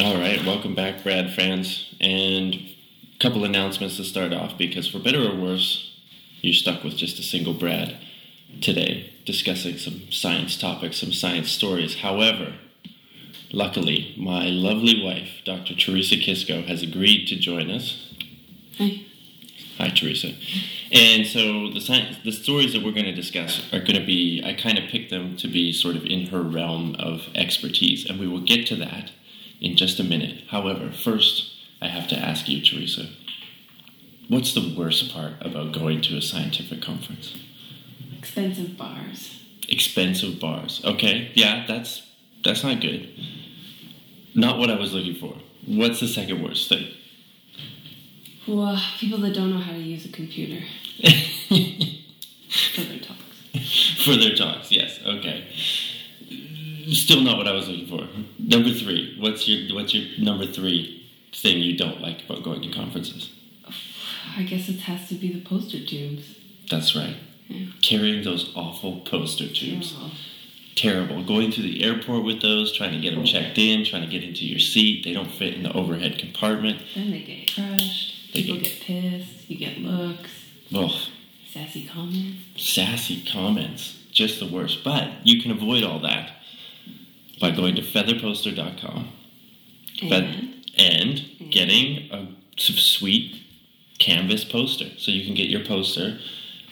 All right, welcome back, Brad fans. And a couple announcements to start off because, for better or worse, you're stuck with just a single Brad today discussing some science topics, some science stories. However, luckily, my lovely wife, Dr. Teresa Kisko, has agreed to join us. Hi. Hi, Teresa. And so the science, the stories that we're going to discuss are going to be, I kind of picked them to be sort of in her realm of expertise, and we will get to that in just a minute. However, first, I have to ask you, Teresa, what's the worst part about going to a scientific conference? Expensive bars. Expensive bars. Okay, yeah, that's that's not good. Not what I was looking for. What's the second worst thing? Well, people that don't know how to use a computer for their talks. for their talks. Yes. Okay. Still not what I was looking for. Number three. What's your What's your number three thing you don't like about going to conferences? I guess it has to be the poster tubes. That's right. Yeah. Carrying those awful poster tubes. Oh, Terrible. Going to the airport with those, trying to get them checked in, trying to get into your seat. They don't fit in the overhead compartment. then they get crushed. They People get- get pissed. You get looks. Ugh. Sassy comments. sassy comments. Just the worst. But you can avoid all that by going to featherposter.com And and mm. getting a sweet canvas poster. So you can get your poster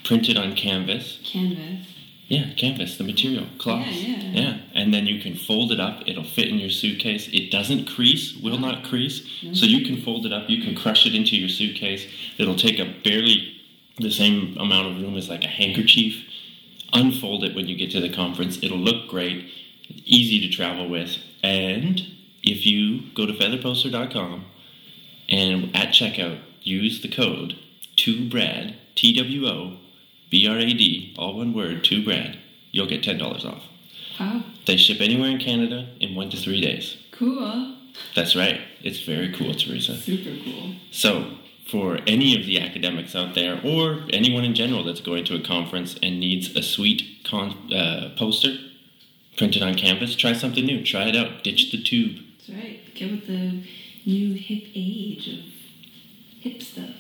printed on canvas. canvas. Yeah, canvas, the material, cloth. Yeah, yeah. And then you can fold it up. It'll fit in your suitcase. It doesn't crease, will not crease. No. So you can fold it up. You can crush it into your suitcase. It'll take up barely the same amount of room as like a handkerchief. Unfold it when you get to the conference. It'll look great, easy to travel with. And if you go to featherposter.com and at checkout use the code 2BRAD, T W O B R A D, all one word, 2BRAD, you'll get $10 off. Wow. They ship anywhere in Canada in one to three days. Cool. That's right. It's very cool, Teresa. Super cool. So, for any of the academics out there, or anyone in general that's going to a conference and needs a sweet con- uh, poster printed on canvas, try something new. Try it out. Ditch the tube. That's right. Get with the new hip age of hip stuff.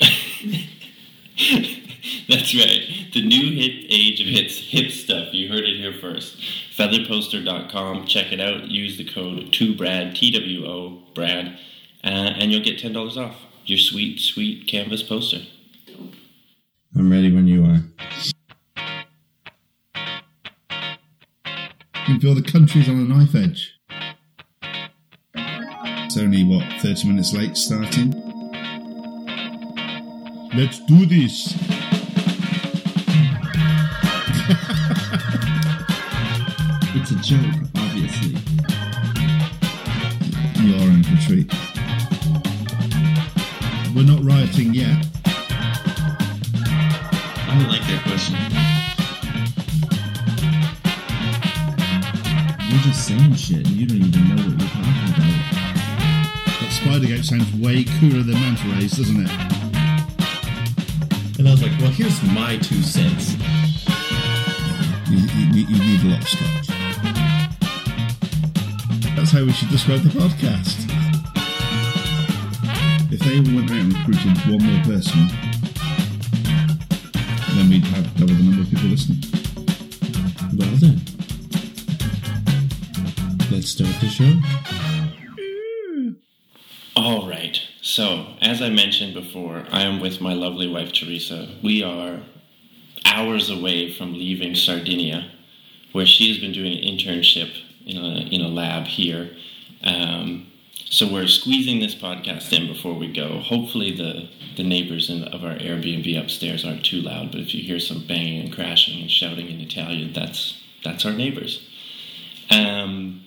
That's right. The new hip age of hits hip stuff. You heard it here first. Featherposter.com. Check it out. Use the code 2BRAD, T W O, Brad, uh, and you'll get $10 off your sweet, sweet canvas poster. Dope. I'm ready when you are. You feel the country's on a knife edge. It's only, what, 30 minutes late starting? Let's do this! It's a joke, obviously. You are in for a treat. We're not rioting yet. Shit and you don't even know what you're talking about. That Spidergate sounds way cooler than Manta Rays, doesn't it? And I was like, well, here's my two cents. You, you, you need a lot of scotch. That's how we should describe the podcast. If they went out and recruited one more person, then we'd have double the number of people listening. As I mentioned before, I am with my lovely wife Teresa. We are hours away from leaving Sardinia, where she has been doing an internship in a in a lab here. Um, so we're squeezing this podcast in before we go. Hopefully, the the neighbors in, of our Airbnb upstairs aren't too loud. But if you hear some banging and crashing and shouting in Italian, that's that's our neighbors. Um,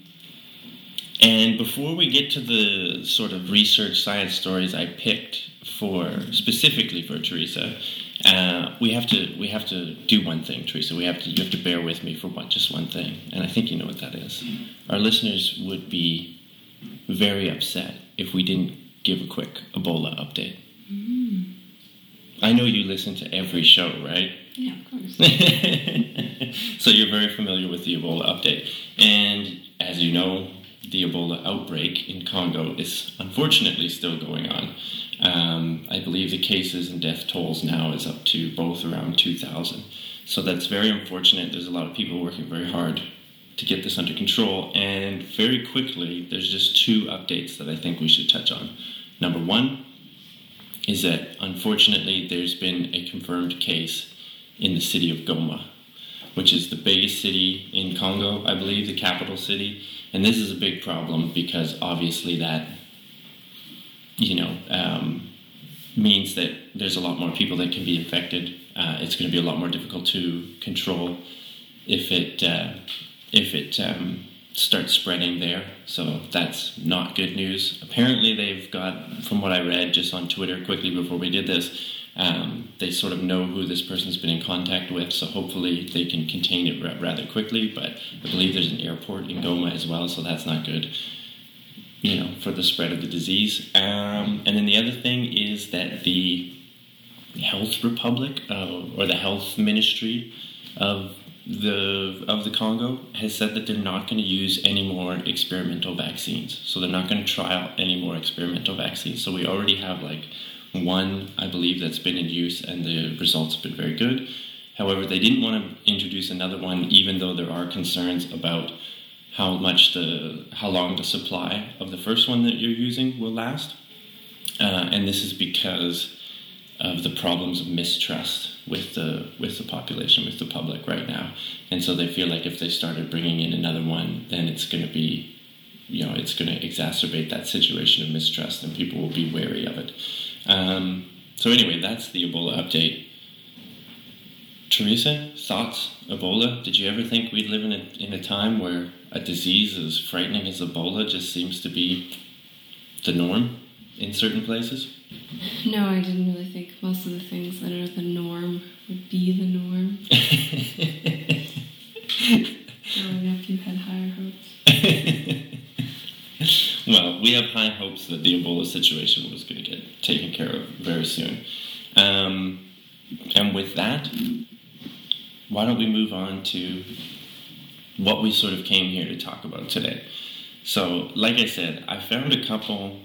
and before we get to the sort of research science stories I picked for specifically for Teresa, uh, we have to we have to do one thing, Teresa. We have to you have to bear with me for one just one thing, and I think you know what that is. Our listeners would be very upset if we didn't give a quick Ebola update. I know you listen to every show, right? Yeah, of course. so you're very familiar with the Ebola update. And as you know, the Ebola outbreak in Congo is unfortunately still going on. Um, I believe the cases and death tolls now is up to both around 2,000. So that's very unfortunate. There's a lot of people working very hard to get this under control. And very quickly, there's just two updates that I think we should touch on. Number one is that unfortunately, there's been a confirmed case in the city of Goma, which is the biggest city in Congo, I believe, the capital city. And this is a big problem because obviously that, you know, um, means that there's a lot more people that can be infected. Uh, it's going to be a lot more difficult to control if it uh, if it um, starts spreading there. So that's not good news. Apparently, they've got, from what I read just on Twitter quickly before we did this, um, they sort of know who this person's been in contact with, so hopefully they can contain it ra- rather quickly. But I believe there's an airport in Goma as well, so that's not good, you know, for the spread of the disease. Um, and then the other thing is that the Health Republic uh, or the Health Ministry of the of the Congo has said that they're not going to use any more experimental vaccines. So they're not going to try out any more experimental vaccines. So we already have like one, I believe, that's been in use, and the results have been very good. However, they didn't want to introduce another one, even though there are concerns about how much the how long the supply of the first one that you're using will last. Uh, and this is because of the problems of mistrust with the with the population, with the public right now, and so they feel like if they started bringing in another one, then it's going to be, you know, it's going to exacerbate that situation of mistrust, and people will be wary of it. Um, so anyway, that's the Ebola update. Teresa, thoughts? Ebola? Did you ever think we'd live in a, in a time where a disease as frightening as Ebola just seems to be the norm in certain places? No, I didn't really think most of the things that are the norm would be the norm. Growing up, you had higher hopes. well, we have high hopes that the Ebola situation was going to get taken care of very soon. Um, and with that, why don't we move on to what we sort of came here to talk about today? So, like I said, I found a couple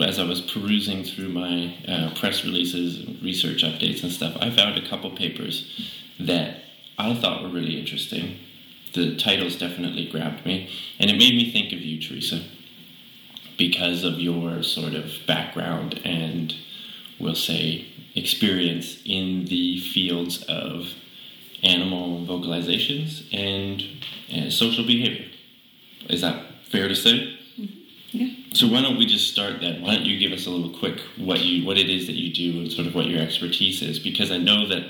as I was perusing through my uh, press releases, research updates, and stuff. I found a couple papers that I thought were really interesting. The titles definitely grabbed me, and it made me think of you, Teresa, because of your sort of background and, we'll say, experience in the fields of animal vocalizations and, and social behavior. Is that fair to say? Mm-hmm. Yeah. So why don't we just start then? Why don't you give us a little quick what you what it is that you do and sort of what your expertise is? Because I know that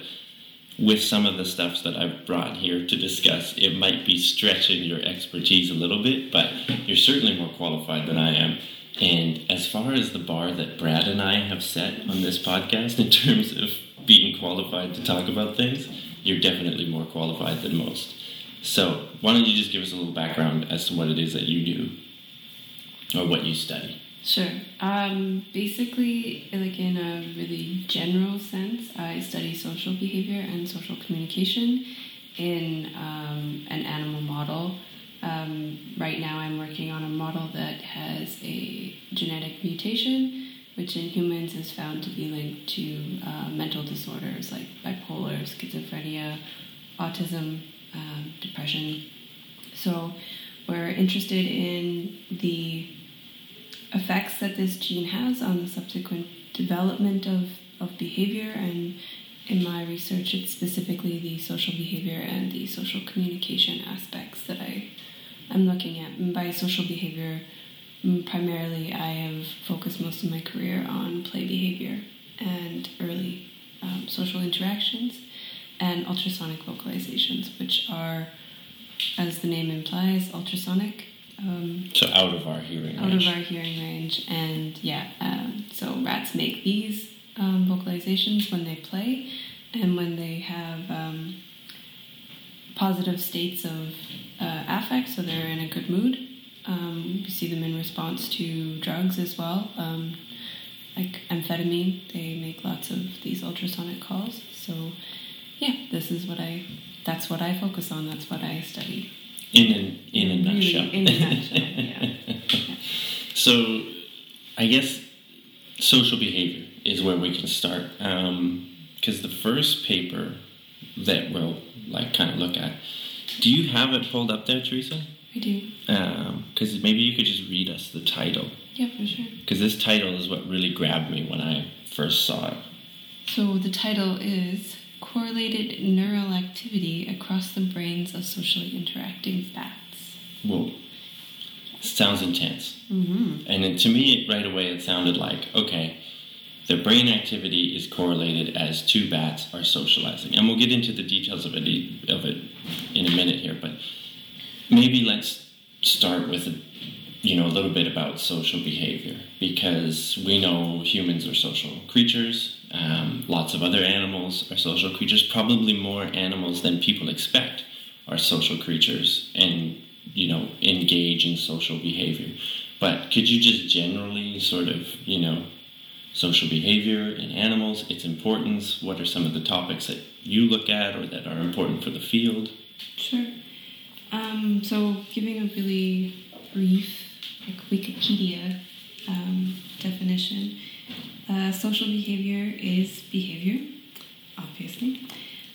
with some of the stuff that I've brought here to discuss, it might be stretching your expertise a little bit, but you're certainly more qualified than I am. And as far as the bar that Brad and I have set on this podcast in terms of being qualified to talk about things, you're definitely more qualified than most. So why don't you just give us a little background as to what it is that you do or what you study? Sure. Um, basically, like in a really general sense, I study social behavior and social communication in um, an animal model. Um, right now, I'm working on a model that has a genetic mutation, which in humans is found to be linked to uh, mental disorders like bipolar, schizophrenia, autism, um, depression. So, we're interested in the effects that this gene has on the subsequent development of, of behavior and in my research it's specifically the social behavior and the social communication aspects that I I'm looking at. And by social behavior mm, primarily I have focused most of my career on play behavior and early um, social interactions and ultrasonic vocalizations, which are, as the name implies, ultrasonic um, So out of our hearing range. out range. of our hearing range. And yeah, um, so rats make these um, vocalizations when they play and when they have um, positive states of uh, affect, so they're in a good mood. Um, you see them in response to drugs as well, um, like amphetamine. They make lots of these ultrasonic calls. So yeah, this is what I. That's what I focus on. That's what I study. In a, in a nutshell. in a nutshell, yeah. So, I guess social behavior is where we can start. Um, because the first paper that we'll like kind of look at, do you have it pulled up there, Teresa? I do. Um, because maybe you could just read us the title. Yeah, for sure. Because this title is what really grabbed me when I first saw it. So the title is Correlated Neural Activity Across the Brains of Socially Interacting Bats. Whoa. Sounds intense. Mm-hmm. And it, to me, right away, it sounded like okay, the brain activity is correlated as two bats are socializing, and we'll get into the details of it of it in a minute here. But maybe let's start with a, you know a little bit about social behavior because we know humans are social creatures. Um, lots of other animals are social creatures. Probably more animals than people expect are social creatures, and you know engage in social behavior. But could you just generally sort of you know social behavior in animals, its importance? What are some of the topics that you look at or that are important for the field? Sure. Um, so, giving a really brief, like Wikipedia um, definition, uh, social behavior is behavior, obviously,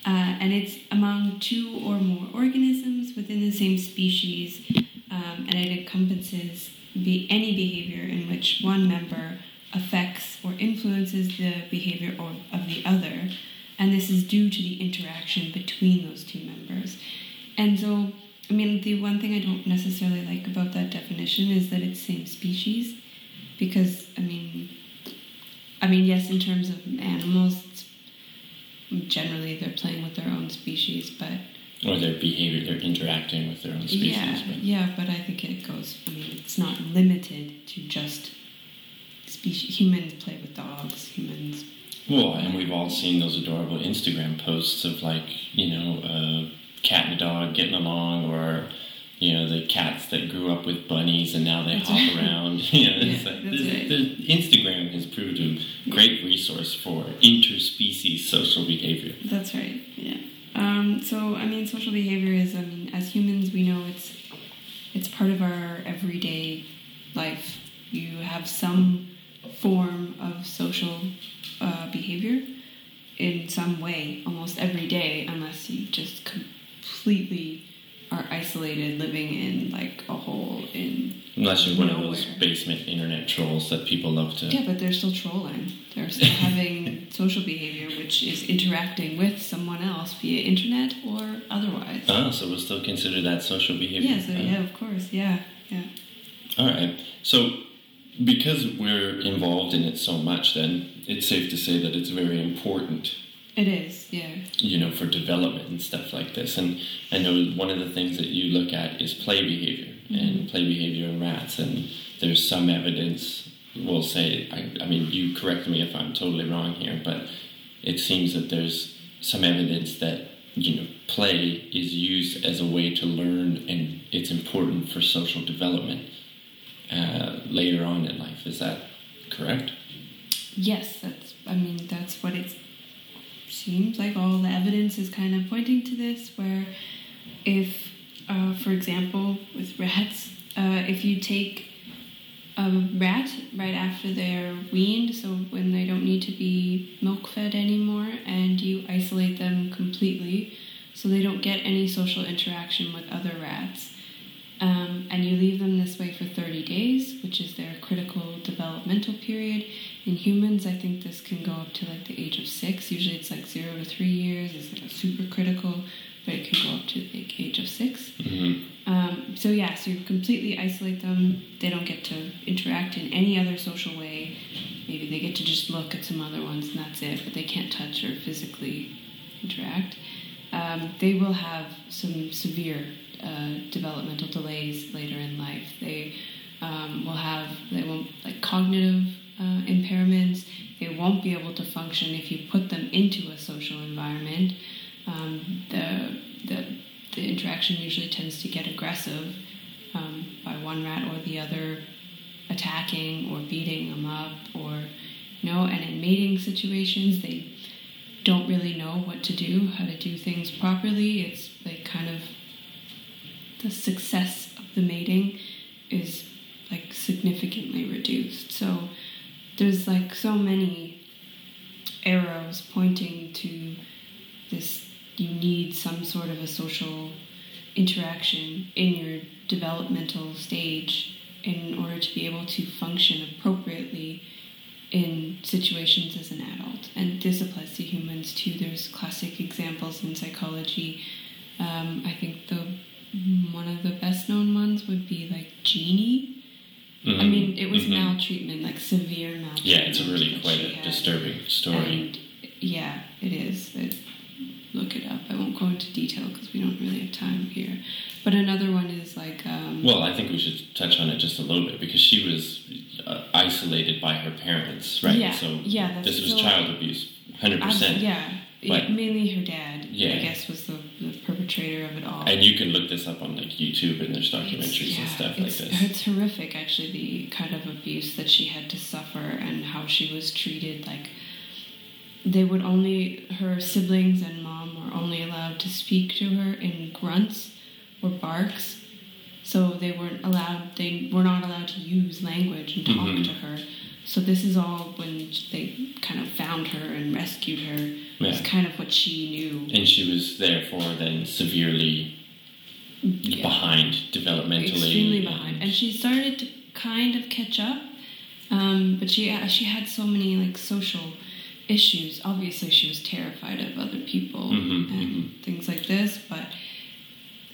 uh, and it's among two or more organisms within the same species, um, and it encompasses be any behavior in which one member affects or influences the behavior or, of the other, and this is due to the interaction between those two members. And so, I mean, the one thing I don't necessarily like about that definition is that it's same species, because I mean, I mean, yes, in terms of animals, it's- generally they're playing with their own species, but Or their behavior, they're interacting with their own species. yeah, but- yeah, but I think it goes. I mean, it's not limited to just species. Humans play with dogs. Humans. Well, and we've all seen those adorable Instagram posts of like, you know, a cat and dog getting along, or you know, the cats that grew up with bunnies and now they That's hop right. around. You know, Yeah, like that's this- right. the Instagram has proved a great resource for interspecies social behavior. That's right. Yeah. Um, so I mean, social behavior is. I mean, as humans, we know it's it's part of our everyday life. You have some form of social uh, behavior in some way almost every day, unless you just completely are isolated, living in like a hole in Unless you're one of those basement internet trolls that people love to. Yeah, but they're still trolling. They're still having social behavior, which is interacting with someone else via internet or otherwise. Ah, so we'll still consider that social behavior. yeah, so Ah. yeah, of course, yeah, yeah. All right. So, because we're involved in it so much, then it's safe to say that it's very important, It is, yeah. you know, for development and stuff like this. And I know one of the things that you look at is play behavior and play behavior in rats. And there's some evidence, we'll say, I, I mean, you correct me if I'm totally wrong here, but it seems that there's some evidence that you know play is used as a way to learn and it's important for social development uh, later on in life is that correct Yes, that's. I mean, that's what it seems like. All the evidence is kind of pointing to this. Where, if, uh, for example, with rats, uh, if you take a rat right after they're weaned, so when they don't need to be milk fed anymore, and you isolate them completely, so they don't get any social interaction with other rats. Um, and you leave them this way for 30 days, which is their critical developmental period. In humans, I think this can go up to like the age of six. Usually it's like zero to three years is like super critical, but it can go up to the age of 6 mm-hmm. Um, so yeah, so you completely isolate them. They don't get to interact in any other social way. Maybe they get to just look at some other ones and that's it, but they can't touch or physically interact. Um, they will have some severe uh, developmental delays later in life. They um, will have they won't like cognitive uh, impairments. They won't be able to function if you put them into a social environment. Um, the the the interaction usually tends to get aggressive um, by one rat or the other attacking or beating them up or you know and in mating situations they don't really know what to do how to do things properly it's like kind of the success of the mating is like significantly reduced. So there's like so many arrows pointing to this you need some sort of a social interaction in your developmental stage in order to be able to function appropriately in situations as an adult. And this applies to humans too. There's classic examples in psychology. Um, I think the one of the best known ones would be like Genie. I mean, it was Mhm. maltreatment, like severe maltreatment. Yeah, it's a really quite a had. disturbing story. And yeah, it is. It, look it up. I won't go into detail because we don't really have time here. But another one is like um, Well, I think we should touch on it just a little bit because she was uh, isolated by her parents, right? Yeah, So yeah, this was so- child abuse, hundred percent. yeah, But- mainly her dad. Yeah. I guess you can look this up on like YouTube and there's documentaries and stuff like it's, this. It's horrific, actually, the kind of abuse that she had to suffer and how she was treated. Like, they would only, her siblings and mom were only allowed to speak to her in grunts or barks. So they weren't allowed, they were not allowed to use language and talk Mhm. to her. So this is all when they kind of found her and rescued her. It's kind of what she knew. And she was therefore then severely Yeah. behind developmentally. extremely behind, and she started to kind of catch up. Um, but she she had so many like social issues. Obviously, she was terrified of other people Mhm, and things like this. But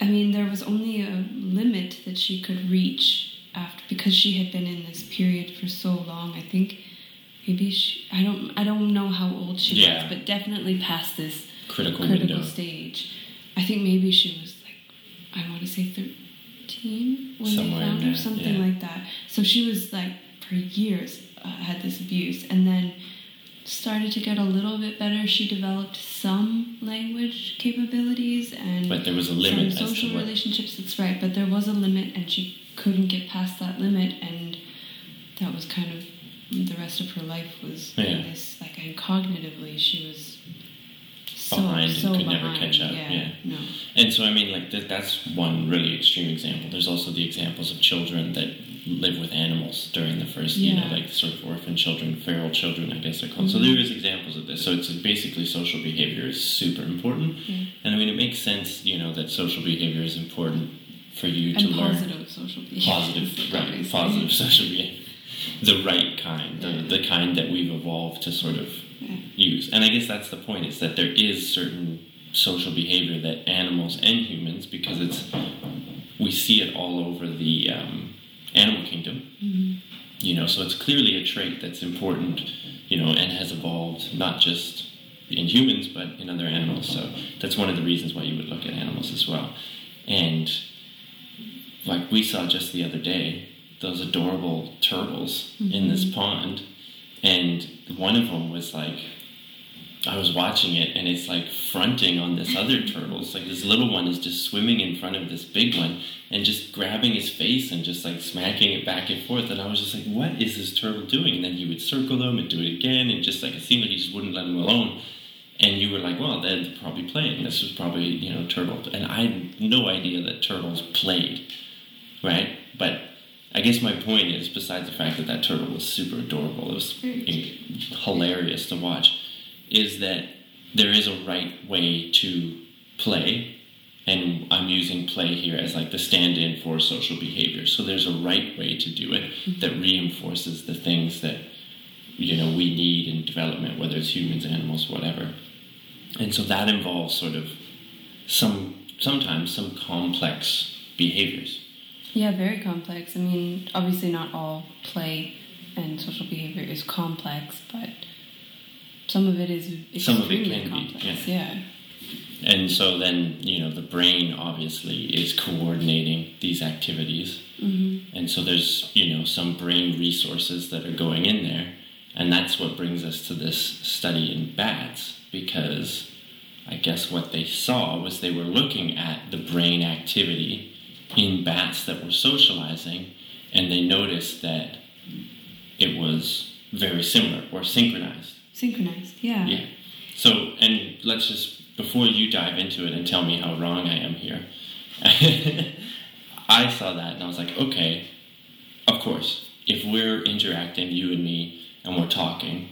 I mean, there was only a limit that she could reach after because she had been in this period for so long. I think maybe she. I don't. I don't know how old she Yeah. was, but definitely past this critical, critical window. stage. I think maybe she was I want to say 13 when Somewhere they found her, something yeah. like that. So she was like, for years, uh, had this abuse. And then started to get a little bit better. She developed some language capabilities and But there was a limit some social relationships. That's right, but there was a limit, and she couldn't get past that limit, and that was kind of the rest of her life was Yeah. this like and cognitively she was so Behind and so could never catch up, Yeah, yeah. no, And so, I mean, like, that, that's one really extreme example. There's also the examples of children that live with animals during the first, you know, like sort of orphan children, feral children, I guess they're called. So Mhm. there is examples of this. So it's basically social behavior is super important. Yeah. And I mean, it makes sense, you know, that social behavior is important for you to and learn. positive social behavior. Positive, right, positive social behavior. The right kind, the, Yeah. the kind that we've evolved to sort of Yeah. Use. And I guess that's the point is that there is certain social behavior that animals and humans, because it's we see it all over the um, animal kingdom. Mhm. You know, so it's clearly a trait that's important. You know, and has evolved not just in humans but in other animals. So that's one of the reasons why you would look at animals as well. And like we saw just the other day, those adorable turtles in this pond, and one of them was like, I was watching it, and it's like fronting on this other turtle. It's like this little one is just swimming in front of this big one and just grabbing his face and just like smacking it back and forth. And I was just like, what is this turtle doing? And then he would circle them and do it again, and just like it seemed like he just wouldn't let him alone. And you were like, well, they're probably playing. This was probably, you know, turtle. And I had no idea that turtles played, right? But I guess my point is, besides the fact that that turtle was super adorable, it was mm. hilarious to watch, is that there is a right way to play. And I'm using play here as like the stand in for social behavior. So there's a right way to do it mm-hmm. that reinforces the things that you know we need in development, whether it's humans, animals, whatever. And so that involves sort of some sometimes some complex behaviors. Yeah, very complex. I mean, obviously, not all play and social behavior is complex, but some of it is Some of it can be, complex. yeah. yeah. And so then, you know, the brain obviously is coordinating these activities. Mm-hmm. And so there's, you know, some brain resources that are going in there. And that's what brings us to this study in bats, because I guess what they saw was they were looking at the brain activity in bats that were socializing, and they noticed that it was very similar or synchronized. Synchronized, yeah. Yeah. So, and let's just, before you dive into it and tell me how wrong I am here, I saw that and I was like, okay, of course, if we're interacting, you and me, and we're talking,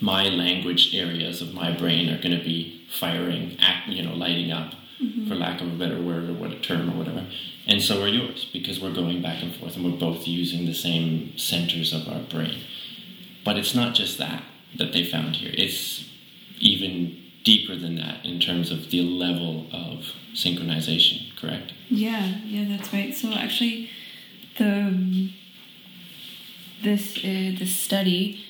my language areas of my brain are going to be firing, act, you know, lighting up, for lack of a better word or what a term or whatever. And so are yours because we're going back and forth and we're both using the same centers of our brain. But it's not just that that they found here. It's even deeper than that in terms of the level of synchronization, correct? Yeah, yeah, that's right. So actually, the this uh, this study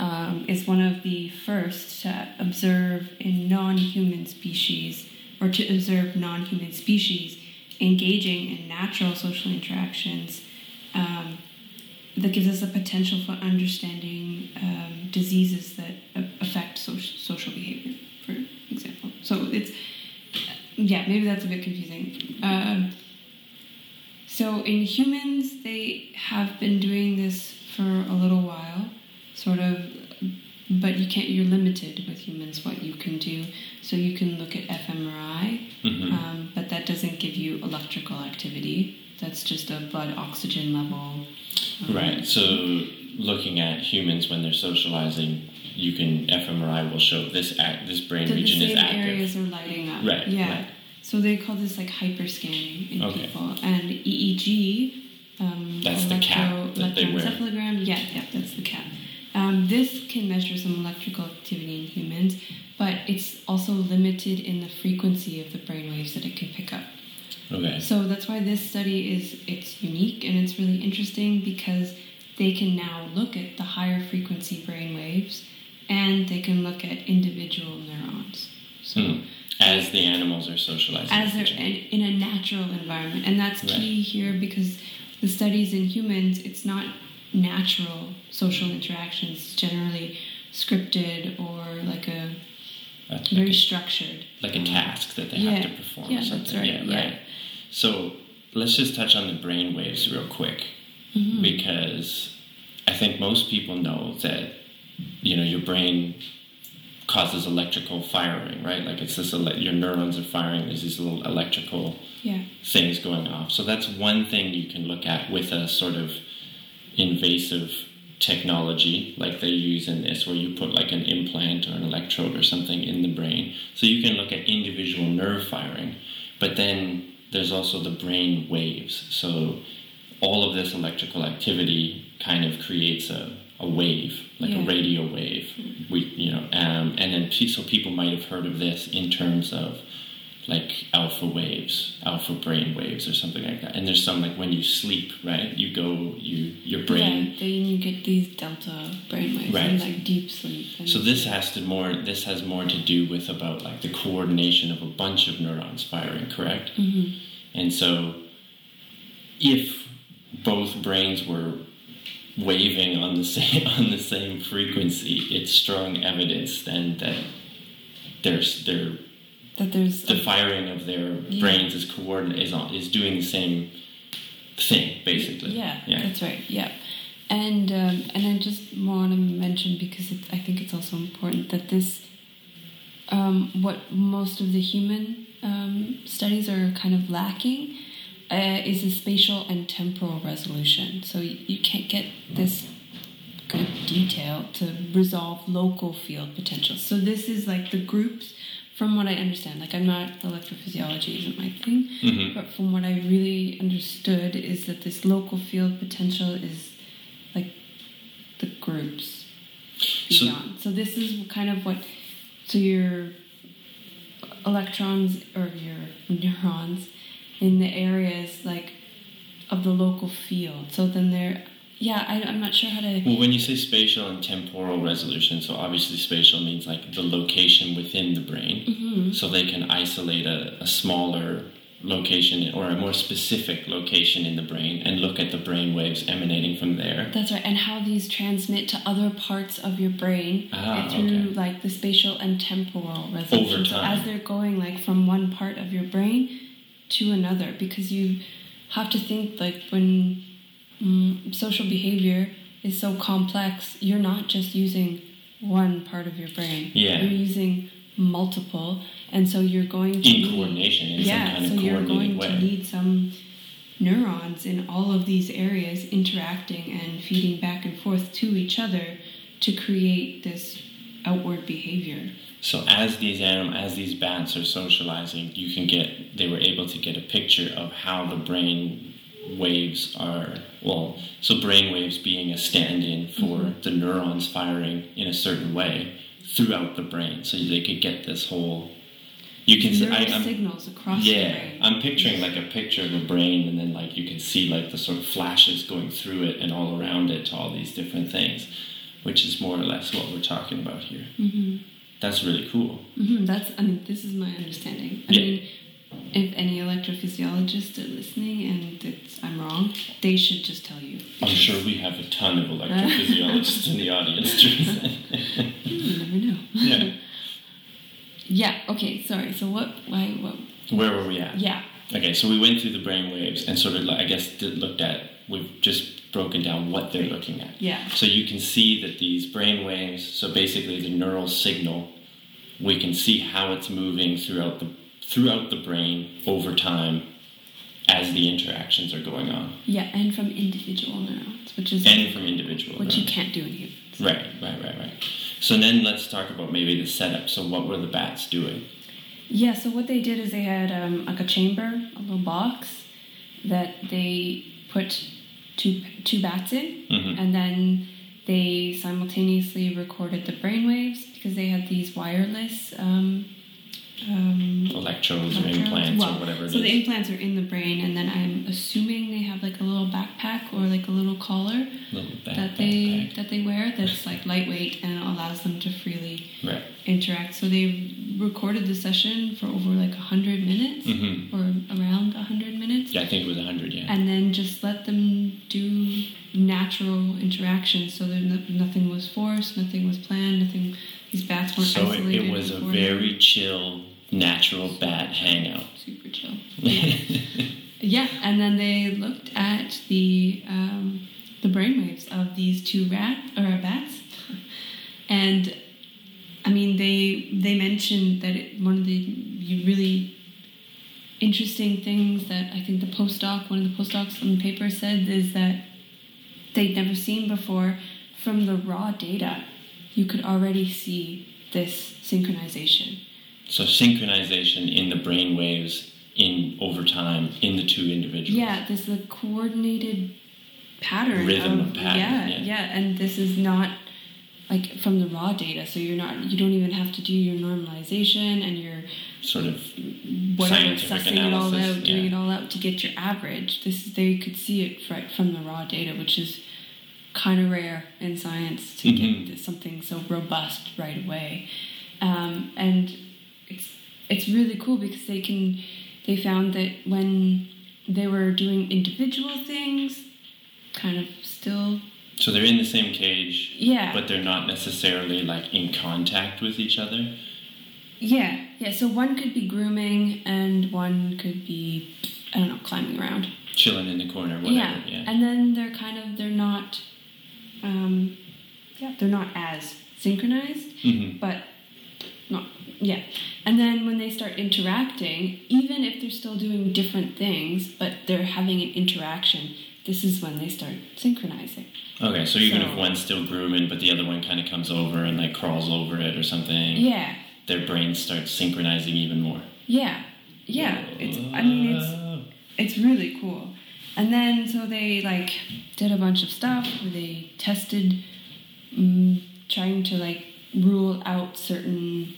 um, is one of the first to observe in non-human species or to observe non-human species engaging in natural social interactions um, that gives us a potential for understanding um, diseases that affect social, social behavior, for example. So it's yeah, maybe that's a bit confusing. Um, so in humans, they have been doing this for a little while, sort of, but you can't. You're limited with humans what you can do. So you can look at fMRI, Mhm. um, but that doesn't give you electrical activity. That's just a blood oxygen level. um, Right. So looking at humans when they're socializing, you can fMRI will show this act, this brain region is active. areas are lighting up. Right, Yeah. right. So they call this like hyperscanning in Okay. people, and EEG. Um, That's the cap that they wear. Yeah, yeah, that's the cap. Um, this can measure some electrical activity in humans, but it's also limited in the frequency of the brain waves that it can pick up. Okay. So that's why this study is it's unique and it's really interesting because they can now look at the higher frequency brain waves and they can look at individual neurons. So Hmm. As the animals are socializing. as they're in, in a natural environment, and that's key here because the studies in humans it's not natural social interactions. Generally scripted or like a very like, structured. like a task that they Yeah. have to perform. Yeah, or that's something. right, Yeah, yeah. right. So let's just touch on the brain waves real quick Mm-hmm. because I think most people know that you know your brain causes electrical firing, right? Like it's this ele- your neurons are firing. There's these little electrical Yeah. things going off. So that's one thing you can look at with a sort of invasive technology like they use in this, where you put like an implant or an electrode or something in the brain. So you can look at individual nerve firing, but then there's also the brain waves. So all of this electrical activity kind of creates a, a wave, like a radio wave. We, you know, um, and then so people might have heard of this in terms of like alpha waves, alpha brain waves, or something like that. And there's some like when you sleep, right? You go, you your brain. Yeah, then you get these delta brain waves Right. in like deep sleep. So this has to more. This has more to do with about like the coordination of a bunch of neurons firing, correct? Mhm. And so, if both brains were waving on the same on the same frequency, it's strong evidence then that there's their that there's the firing of their Yeah. brains is coordinate is on is doing the same thing basically. Yeah, Yeah. that's right. Yeah, and um, and I just want to mention because it, I think it's also important that this, um, what most of the human um, studies are kind of lacking, uh, is a spatial and temporal resolution. So you, you can't get this good detail to resolve local field potentials. So this is like the groups. From what I understand, like I'm not electrophysiology isn't my thing, Mhm. but from what I really understood is that this local field potential is like the groups So- beyond. So, this is kind of what so your electrons or your neurons in the areas like of the local field. So then they're yeah, I, I'm not sure how to Well, when you say spatial and temporal resolution, so obviously spatial means like the location within the brain, Mhm. so they can isolate a, a smaller location or a more specific location in the brain and look at the brain waves emanating from there. That's right, and how these transmit to other parts of your brain Ah, through okay. like the spatial and temporal resolution. Over So time. as they're going like from one part of your brain to another, because you have to think like when mm, social behavior is so complex, you're not just using one part of your brain. Yeah. You're using multiple, and so you're going to In need- coordination, in some yeah, kind of so you're going way. to need some neurons in all of these areas interacting and feeding back and forth to each other to create this outward behavior. So as these anim- as these bats are socializing, you can get they were able to get a picture of how the brain waves are well so brain waves being a stand-in for Mm-hmm. the neurons firing in a certain way throughout the brain so they could get this whole you can see I, I'm, signals across yeah i'm picturing like a picture of a brain and then like you can see like the sort of flashes going through it and all around it to all these different things which is more or less what we're talking about here hmm that's really cool hmm That's I mean this is my understanding. I Yeah. mean, if any electrophysiologists are listening and it's, I'm wrong, they should just tell you. I'm sure we have a ton of electrophysiologists in the audience. You never know. yeah. Yeah. Okay. Sorry. So what? Why? What? Where were we at? Yeah. Okay, so we went through the brain waves and sort of, like, I guess, did- looked at, we've just broken down what they're looking at. Yeah. So you can see that these brain waves, so basically the neural signal, we can see how it's moving throughout the throughout the brain over time as the interactions are going on, Yeah. And from individual neurons, which is and from individual. what you can't do in humans. Right, right, right, right. So then let's talk about maybe the setup. So what were the bats doing? Yeah, so what they did is they had um, like a chamber, a little box that they put two two bats in, Mhm. and then they simultaneously recorded the brainwaves because they had these wireless um, um, Electrodes or implants Well, or whatever So is. the implants are in the brain, and then I'm assuming they have like a little backpack or like a little collar Little back, that they backpack. that they wear that's like lightweight and allows them to freely Right. interact. So they recorded the session for over like 100 minutes Mhm. or around 100 minutes Yeah, I think it was 100, yeah. and then just let them do natural interactions so that no, nothing was forced, nothing was planned, nothing, these bats weren't So it, isolated. it was a very chill, natural bat hangout. super chill. Yeah, and then they looked at the um, the brainwaves of these two rat or bats, and I mean they they mentioned that it, one of the really interesting things that I think the postdoc one of the postdocs on the paper said is that they'd never seen before from the raw data you could already see this synchronization so synchronization in the brain waves in over time in the two individuals. Yeah, there's a coordinated pattern. Rhythm of, pattern, Yeah, yeah. yeah, and this is not like from the raw data, so you're not you don't even have to do your normalization and your Sort of whatever Scientific sussing it all analysis, out, doing yeah. it all out to get your average. This is they could see it right from the raw data, which is kind of rare in science to Mhm. get something so robust right away. Um, and it's really cool because they can they found that when they were doing individual things, kind of still so they're in the same cage, yeah but they're not necessarily like in contact with each other. yeah yeah. So one could be grooming and one could be I don't know climbing around. Chilling in the corner, whatever. yeah. Yeah. and then they're kind of they're not um yeah they're not as synchronized Mhm. but not yeah and then when they start interacting even if they're still doing different things but they're having an interaction this is when they start synchronizing. Okay, so even So- if one's still grooming, but the other one kind of comes over and like crawls over it or something, yeah. their brains start synchronizing even more. yeah. Yeah. It's i mean it's it's really cool. And then so they like did a bunch of stuff where they tested, um, trying to like rule out certain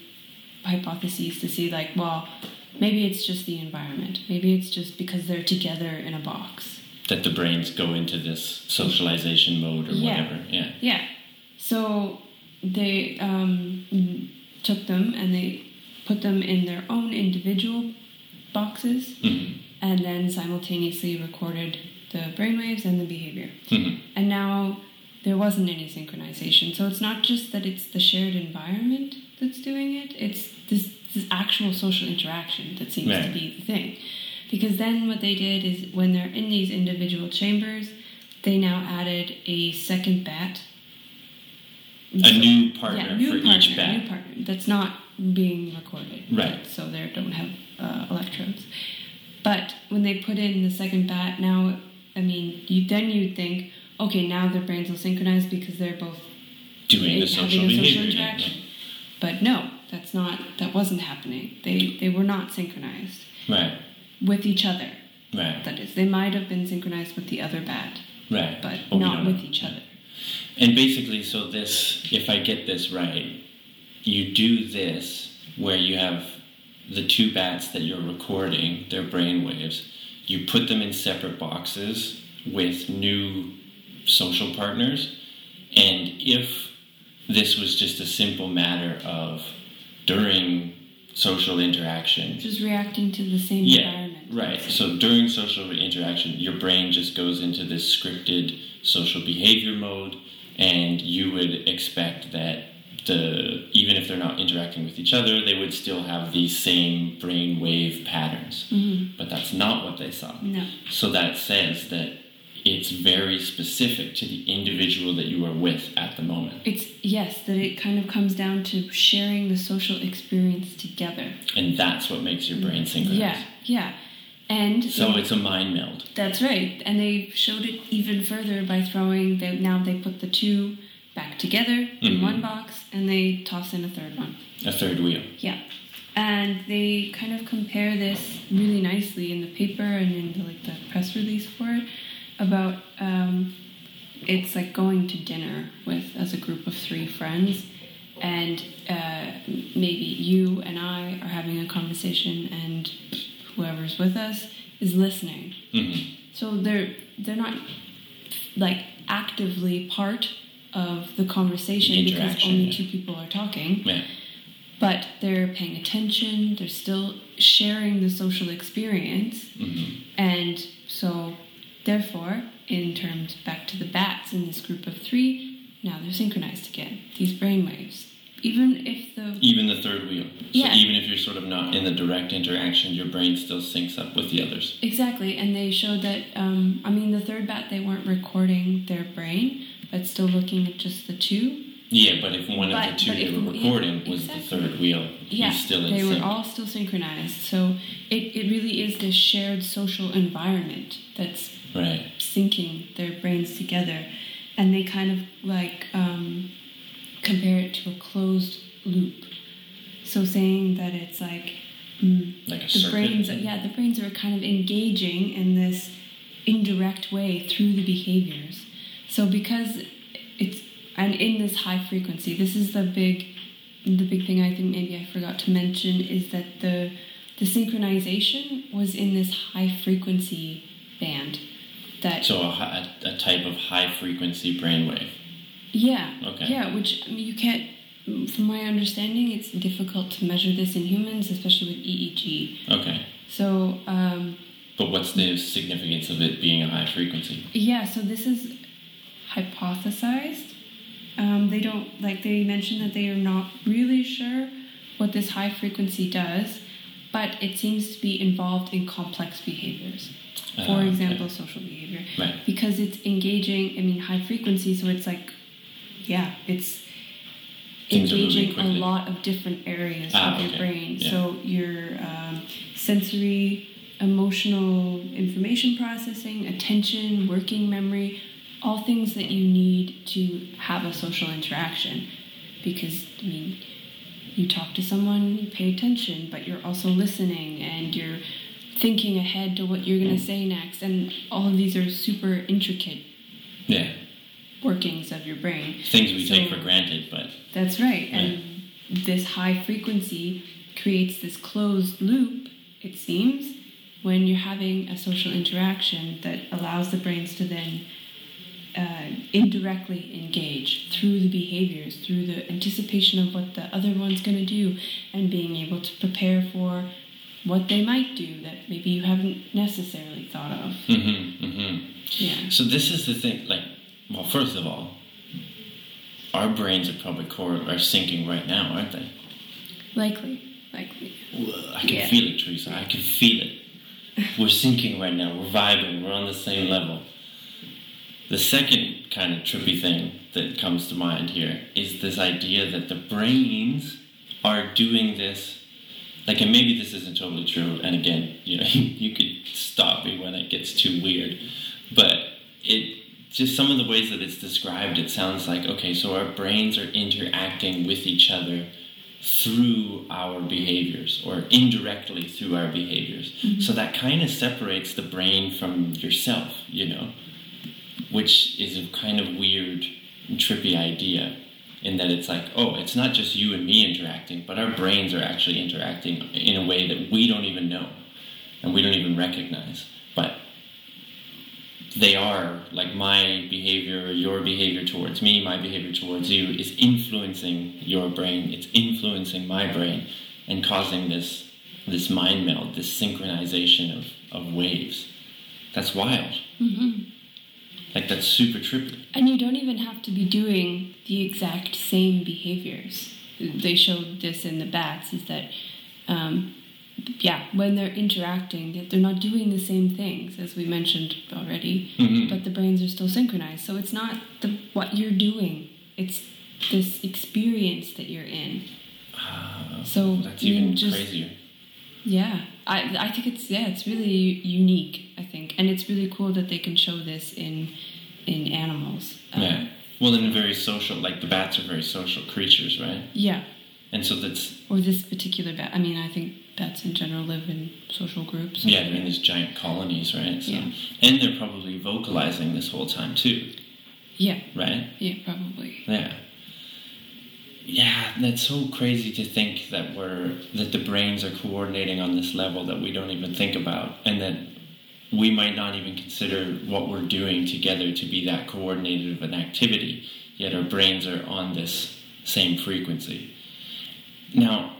hypotheses to see like, well, maybe it's just the environment. Maybe it's just because they're together in a box. that the brains go into this socialization mode or Yeah. whatever. Yeah. Yeah. So they um, took them and they put them in their own individual boxes Mhm. and then simultaneously recorded the brainwaves and the behavior. Mhm. And now there wasn't any synchronization. So it's not just that it's the shared environment that's doing it, it's this, this actual social interaction that seems Right. to be the thing. Because then what they did is when they're in these individual chambers, they now added a second bat. A new partner yeah, new for partner, each bat. new partner that's not being recorded. Right. So they don't have uh, electrodes. But when they put in the second bat, now, I mean, you then you'd think, okay, now their brains will synchronize because they're both Doing the social behavior. social interaction. But no, that's not. That wasn't happening. They they were not synchronized. Right. with each other. Right. That is, they might have been synchronized with the other bat, Right. but we not with each other. And basically, so this, if I get this right, you do this where you have the two bats that you're recording, their brain waves, you put them in separate boxes with new social partners, and if this was just a simple matter of during social interaction, Just reacting to the same yeah, environment. right. So during social interaction, your brain just goes into this scripted social behavior mode, and you would expect that the even if they're not interacting with each other, they would still have these same brain wave patterns. Mhm. But that's not what they saw. No. So that says that it's very specific to the individual that you are with at the moment, It's yes, that it kind of comes down to sharing the social experience together. and that's what makes your brain synchronize. Yeah, yeah. And So it's a mind meld. that's right. And they showed it even further by throwing they now they put the two back together in Mhm. one box and they toss in a third one. A third wheel. Yeah. And they kind of compare this really nicely in the paper and in the, like the press release for it about um, it's like going to dinner with as a group of three friends and uh, maybe you and I are having a conversation and whoever's with us is listening. hmm So they're they're not like actively part of the conversation because only yeah. two people are talking Yeah. but they're paying attention they're still sharing the social experience hmm and so therefore in terms back to the bats in this group of three now they're synchronized again these brainwaves even if the Even the third wheel. So Yeah. even if you're sort of not in the direct interaction, your brain still syncs up with the others. exactly and they showed that um, i mean the third bat they weren't recording their brain but still looking at just the two Yeah, but if one of the two they were yeah, recording was exactly. the third wheel, yeah, still in they sync. were all still synchronized. So it, it really is this shared social environment that's right. syncing their brains together, and they kind of like um, compare it to a closed loop. So saying that it's like mm, Like a the brains, yeah, the brains are kind of engaging in this indirect way through the behaviors. So because it's and in this high frequency, this is the big the big thing I think maybe I forgot to mention is that the the synchronization was in this high frequency band that So a, a, a type of high frequency brainwave. yeah Okay. yeah which I mean, you can't from my understanding it's difficult to measure this in humans especially with EEG Okay. so um, But what's the significance of it being a high frequency? Yeah, so this is hypothesized. Um, they don't, like, they mentioned that they are not really sure what this high frequency does, but it seems to be involved in complex behaviors. For Ah, okay. example, social behavior. Right. Because it's engaging, I mean, high frequency, so it's like, yeah, it's Things engaging a lot of different areas Ah, of your okay. brain. Yeah. So your um, sensory, emotional information processing, attention, working memory, all things that you need to have a social interaction. Because I mean, you talk to someone, you pay attention, but you're also listening and you're thinking ahead to what you're going to say next. And all of these are super intricate Yeah. workings of your brain. Things we take for granted, but That's right. And this high frequency creates this closed loop, it seems, when you're having a social interaction that allows the brains to then uh, indirectly engage through the behaviors, through the anticipation of what the other one's going to do, and being able to prepare for what they might do that maybe you haven't necessarily thought of. hmm hmm Yeah. So this is the thing. Like, well, first of all, our brains are probably core are syncing right now, aren't they? Likely. Likely. I can Yeah. feel it, Teresa. I can feel it. We're syncing right now. We're vibing. We're on the same level. The second kind of trippy thing that comes to mind here is this idea that the brains are doing this like, and maybe this isn't totally true. And again, you know, you could stop me when it gets too weird, but it just some of the ways that it's described, it sounds like okay, so our brains are interacting with each other through our behaviors or indirectly through our behaviors. Mm-hmm. So that kind of separates the brain from yourself, you know, which is a kind of weird, trippy idea in that it's like, oh, it's not just you and me interacting, but our brains are actually interacting in a way that we don't even know and we don't even recognize. But they are like my behavior or your behavior towards me, my behavior towards you is influencing your brain. It's influencing my brain and causing this this mind meld, this synchronization of, of waves. That's wild. Mm-hmm. Like that's super trippy. And you don't even have to be doing the exact same behaviors. They showed this in the bats is that, um, yeah, when they're interacting, they're not doing the same things as we mentioned already, Mhm. but the brains are still synchronized. So it's not the what you're doing; it's this experience that you're in. Ah, So that's even just- crazier. Yeah, I I think it's yeah, it's really unique. I think, and it's really cool that they can show this in in animals. Um, Yeah. Well, and very social. Like the bats are very social creatures, right? Yeah, And so that's or this particular bat. I mean, I think bats in general live in social groups. yeah, they're in these giant colonies, right? So, Yeah. And they're probably vocalizing this whole time too, Yeah, right? yeah, probably. Yeah. Yeah, that's so crazy to think that we're that the brains are coordinating on this level that we don't even think about, and that we might not even consider what we're doing together to be that coordinated of an activity. Yet our brains are on this same frequency. Now,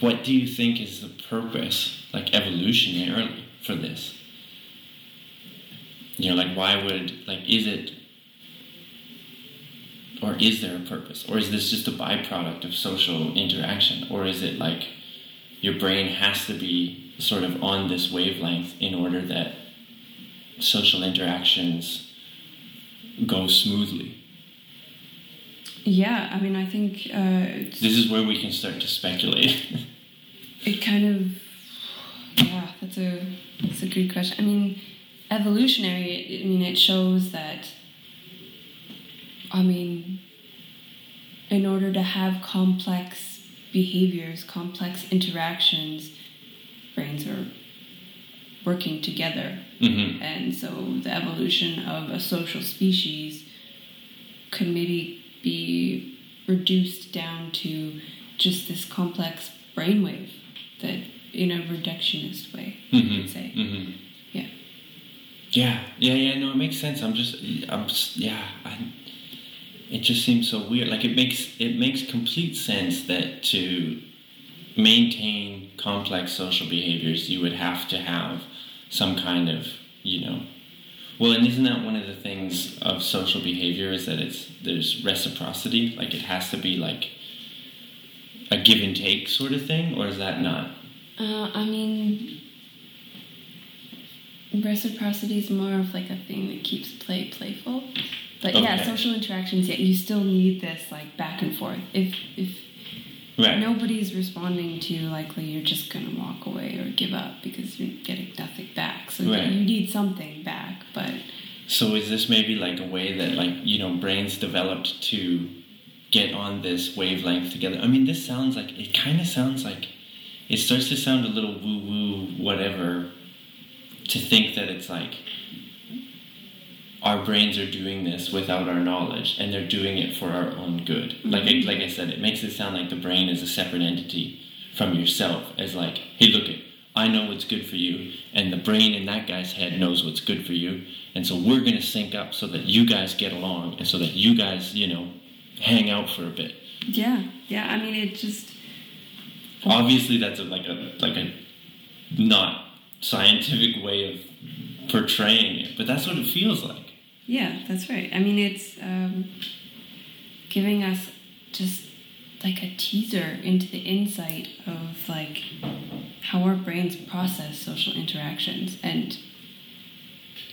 what do you think is the purpose, like evolutionarily, for this? You know, like why would like is it or is there a purpose? Or is this just a byproduct of social interaction? Or is it like your brain has to be sort of on this wavelength in order that social interactions go smoothly? Yeah, I mean, I think uh, it's, This is where we can start to speculate. it kind of yeah, that's a that's a good question. I mean, evolutionary. I mean, it shows that. I mean, in order to have complex behaviors, complex interactions, brains are working together. hmm And so the evolution of a social species could maybe be reduced down to just this complex brainwave that in a reductionist way, you hmm could say. hmm Yeah. Yeah, yeah, yeah. No, it makes sense. I'm just, I'm just, yeah. I, it just seems so weird. Like it makes it makes complete sense that to maintain complex social behaviors, you would have to have some kind of, you know. Well, and isn't that one of the things of social behavior is that it's there's reciprocity. Like it has to be like a give and take sort of thing, or is that not? Uh, I mean, reciprocity is more of like a thing that keeps play playful. But yeah, social interactions, yeah, you still need this like back and forth. If if Right. nobody's responding to you, likely you're just gonna walk away or give up because you're getting nothing back. So Right. you need something back. But So is this maybe like a way that like you know brains developed to get on this wavelength together? I mean, this sounds like it kind of sounds like it starts to sound a little woo woo whatever to think that it's like our brains are doing this without our knowledge and they're doing it for our own good. Like I, mm-hmm. like I said, it makes it sound like the brain is a separate entity from yourself as like, hey, look it, I know what's good for you, and the brain in that guy's head knows what's good for you, and so we're gonna sync up so that you guys get along and so that you guys, you know, hang out for a bit. yeah, yeah. I mean, it just Obviously, that's a, like a like a not scientific way of portraying it, but that's what it feels like. Yeah, that's right. I mean, it's um, giving us just like a teaser into the insight of like how our brains process social interactions. And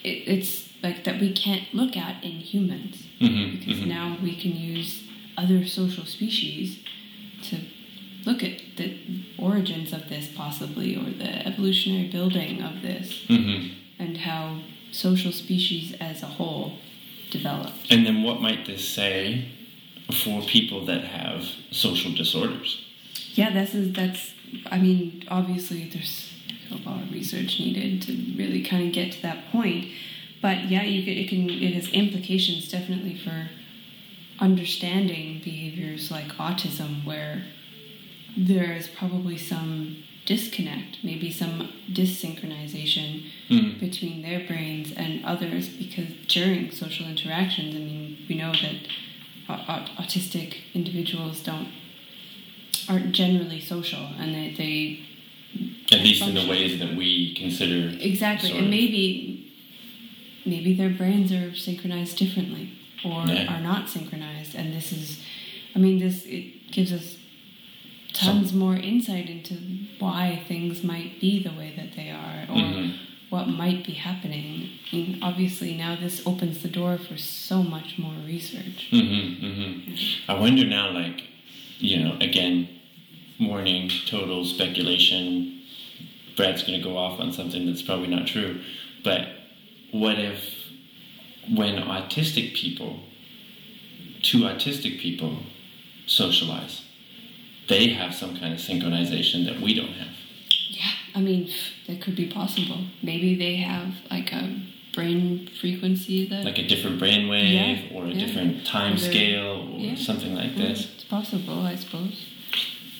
it, it's like that we can't look at in humans. Mm-hmm, because now we can use other social species to look at the origins of this, possibly, or the evolutionary building of this, hmm and how social species as a whole developed. And then what might this say for people that have social disorders? Yeah, this is that's. I mean, obviously, there's a lot of research needed to really kind of get to that point. But yeah, you can, it can it has implications definitely for understanding behaviors like autism, where there is probably some disconnect, maybe some dissynchronization Mhm. between their brains and others because during social interactions, I mean, we know that au- au- autistic individuals don't aren't generally social and they, they At least in the ways that we consider. exactly and maybe maybe their brains are synchronized differently or Yeah. are not synchronized and this is I mean this it gives us tons more insight into why things might be the way that they are or Mhm. what might be happening. And obviously, now this opens the door for so much more research. Mm-hmm, mm-hmm. I wonder now, like, you know, again, warning, total speculation. Brad's going to go off on something that's probably not true. But what if, when autistic people, two autistic people socialize, they have some kind of synchronization that we don't have? Yeah, I mean, that could be possible. Maybe they have like a brain frequency that. Like a different brainwave Yeah, or a yeah. different time Or scale or yeah. something like this. It's possible, I suppose.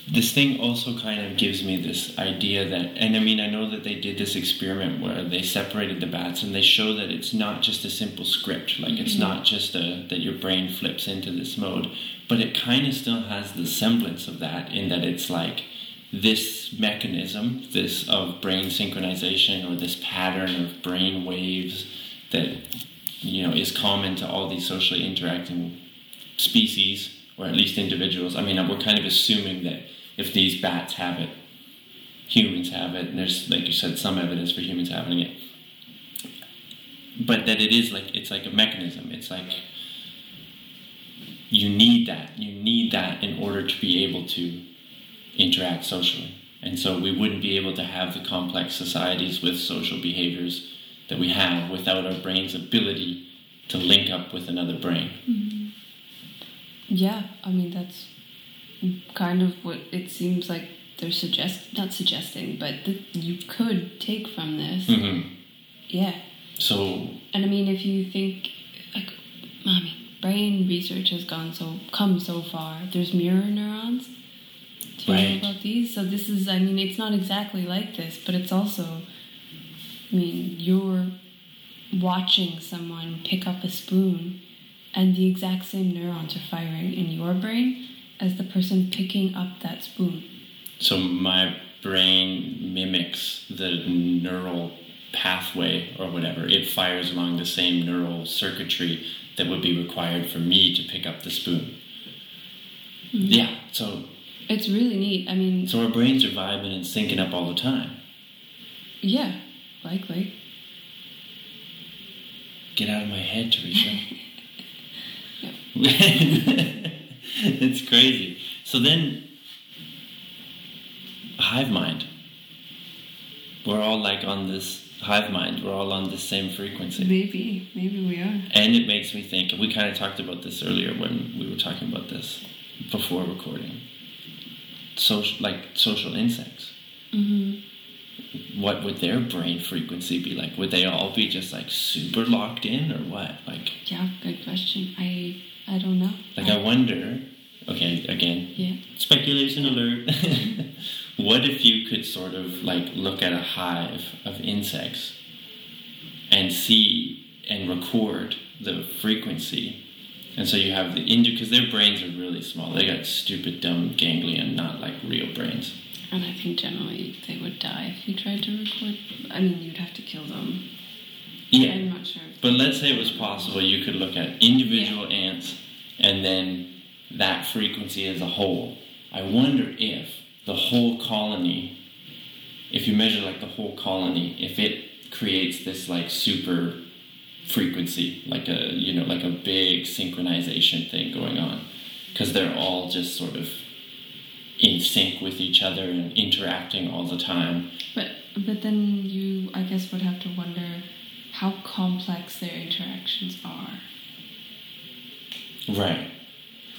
This thing also kind of gives me this idea that and i mean i know that they did this experiment where they separated the bats and they show that it's not just a simple script like it's mm-hmm. not just a, that your brain flips into this mode but it kind of still has the semblance of that in that it's like this mechanism this of brain synchronization or this pattern of brain waves that you know is common to all these socially interacting species or at least individuals. I mean, we're kind of assuming that if these bats have it, humans have it, and there's, like you said, some evidence for humans having it. But that it is like it's like a mechanism. It's like you need that. You need that in order to be able to interact socially. And so we wouldn't be able to have the complex societies with social behaviors that we have without our brain's ability to link up with another brain. Mm-hmm. Yeah, I mean, that's kind of what it seems like they're suggest not suggesting, but that you could take from this. hmm Yeah. So And I mean, if you think, like, I mean, brain research has gone so come so far. There's mirror neurons. Do you Right. know about these? So this is, I mean, it's not exactly like this, but it's also, I mean, you're watching someone pick up a spoon, and the exact same neurons are firing in your brain as the person picking up that spoon. So my brain mimics the neural pathway or whatever. It fires along the same neural circuitry that would be required for me to pick up the spoon. Mm-hmm. Yeah. So It's really neat. I mean, so our brains are vibing and syncing up all the time. yeah, likely. Get out of my head, Teresa. it's crazy. So then, hive mind. We're all like on this hive mind. We're all on the same frequency. Maybe, maybe we are. And it makes me think, we kind of talked about this earlier when we were talking about this before recording. Social, like social insects. Mm-hmm. What would their brain frequency be like? Would they all be just like super locked in, or what? Like, Yeah, good question. I I don't know. like I wonder. Okay, again, Yeah. speculation alert. what if you could sort of like look at a hive of insects and see and record the frequency? And so you have the indi because their brains are really small. They got stupid, dumb ganglion, not like real brains. And I think generally they would die if you tried to record. I mean, you'd have to kill them. Yeah. I'm not sure. But let's say it was possible you could look at individual ants and then that frequency as a whole. I wonder if the whole colony, if you measure like the whole colony, if it creates this like super frequency, like a you know like a big synchronization thing going on, because they're all just sort of in sync with each other and interacting all the time. But but then you, I guess, would have to wonder how complex their interactions are. Right.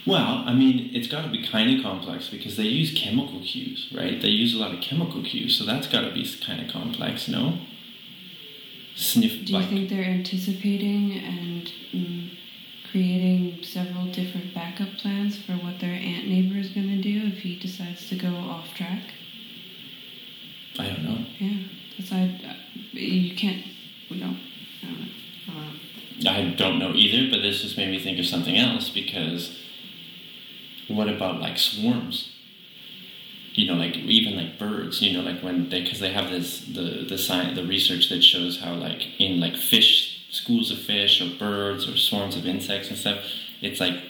Well, I mean, it's got to be kind of complex because they use chemical cues, right? They use a lot of chemical cues, so that's got to be kind of complex, no? Sniff Do you like think they're anticipating and mm, creating several different backup plans for what their ant neighbor is going to do if he decides to go off track? I don't know. Yeah, that's I. Uh, you can't. No, I don't know. Either, but this just made me think of something else because what about like swarms? You know, like even like birds. You know, like when they because they have this the the science the research that shows how like in like fish schools of fish or birds or swarms of insects and stuff, it's like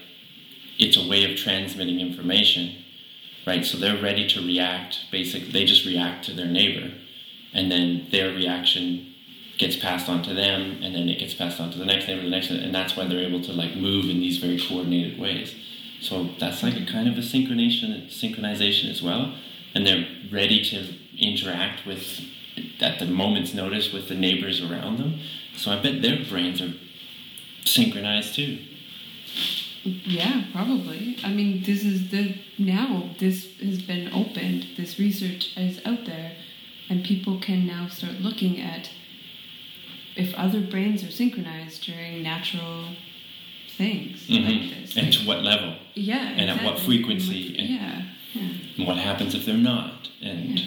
it's a way of transmitting information, right? So they're ready to react. Basically, they just react to their neighbor, and then their reaction gets passed on to them, and then it gets passed on to the next neighbor, the next, and that's why they're able to like move in these very coordinated ways. So that's like a kind of a synchronization, synchronization as well, and they're ready to interact with at the moment's notice with the neighbors around them. So I bet their brains are synchronized too. Yeah, probably. I mean, this is the now this has been opened. This research is out there, and people can now start looking at if other brains are synchronized during natural things like Mhm. this. And Like- to what level? yeah, and at what frequency and- yeah, yeah. And what happens if they're not? And Yeah.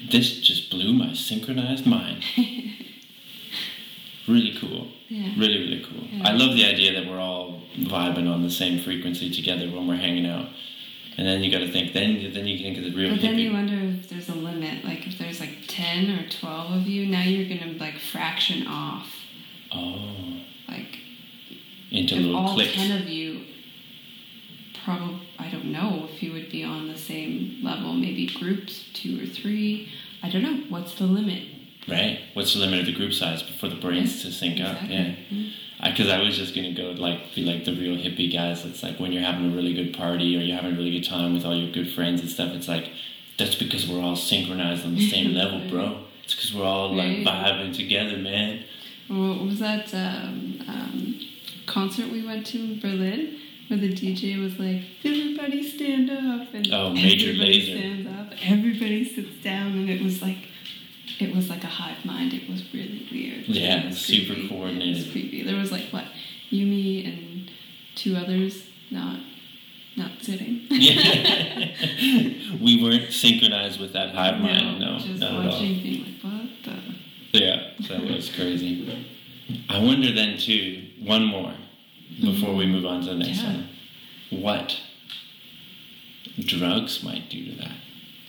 this just blew my synchronized mind. really cool. Yeah. Really, really cool. Yeah. I love the idea that we're all vibing on the same frequency together when we're hanging out. And then you got to think. Then, then you think of the real But then hippie. you wonder if there's a limit. Like if there's like ten or twelve of you, now you're gonna like fraction off. oh, Like into little all cliques. ten of you, probably I don't know if you would be on the same level. Maybe groups, two or three. I don't know. What's the limit? Right. What's the limit of the group size for the brains to sync up? Exactly. Yeah. Mm. Because I, was just gonna go like be like the real hippie guys. It's like when you're having a really good party or you're having a really good time with all your good friends and stuff. It's like that's because we're all synchronized on the same level, bro. It's because we're all like Right. vibing together, man. What was that um, um, concert we went to in Berlin? Where the DJ was like, "Everybody stand up!" and Oh, Major everybody Lazer. stands up. Everybody sits down, and it was like, it was like a hive mind. It was really weird. Yeah, It super creepy. It coordinated. was creepy. There was like what, Yumi and two others not, not sitting. we weren't synchronized with that hive mind. No, just not watching, being like, what the. Yeah, that was crazy. I wonder then too. One more before we move on to the next Yeah. one. What drugs might do to that?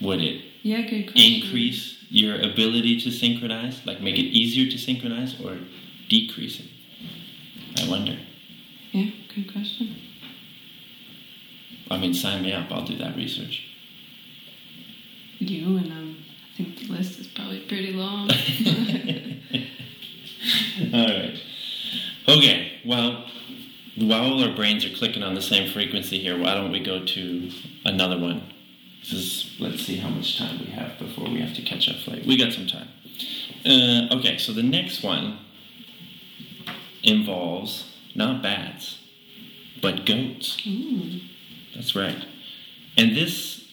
Would it Yeah, good question. increase your ability to synchronize, like make it easier to synchronize, or decrease it? I wonder. Yeah, good question. I mean, sign me up. I'll do that research. You and um, I think the list is probably pretty long. All right. Okay. Well, while our brains are clicking on the same frequency here, why don't we go to another one? This is, let's see how much time we have before we have to catch up flight. We got some time. Uh, okay, so the next one involves not bats, but goats. That's right. And this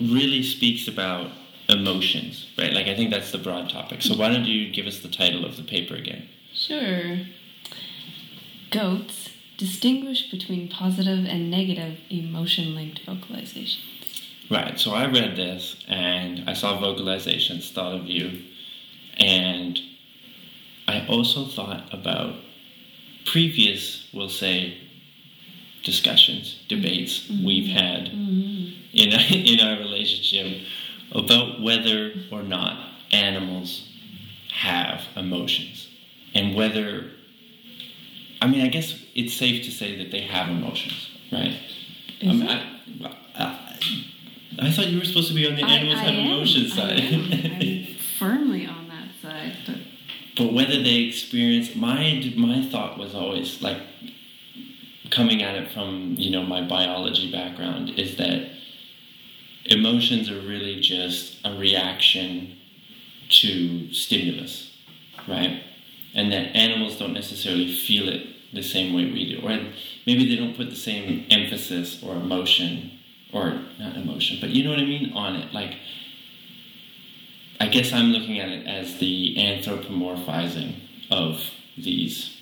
really speaks about emotions, right? Like, I think that's the broad topic. So, why don't you give us the title of the paper again? Sure. Goats distinguish between positive and negative emotion linked vocalizations. Right. So, I read this and I saw vocalizations, thought of you, and I also thought about previous, we'll say, discussions, mm-hmm. debates mm-hmm. we've had mm-hmm. in in our relationship about whether or not animals have emotions and whether I mean I guess it's safe to say that they have emotions, right? I, mean? I, I, I thought you were supposed to be on the animals have emotions I side. am. I'm firmly on that side, but but whether they experience my my thought was always like coming at it from you know my biology background is that emotions are really just a reaction to stimulus, right? And that animals don't necessarily feel it the same way we do, or maybe they don't put the same emphasis or emotion, or not emotion, but you know what I mean, on it. Like, I guess I'm looking at it as the anthropomorphizing of these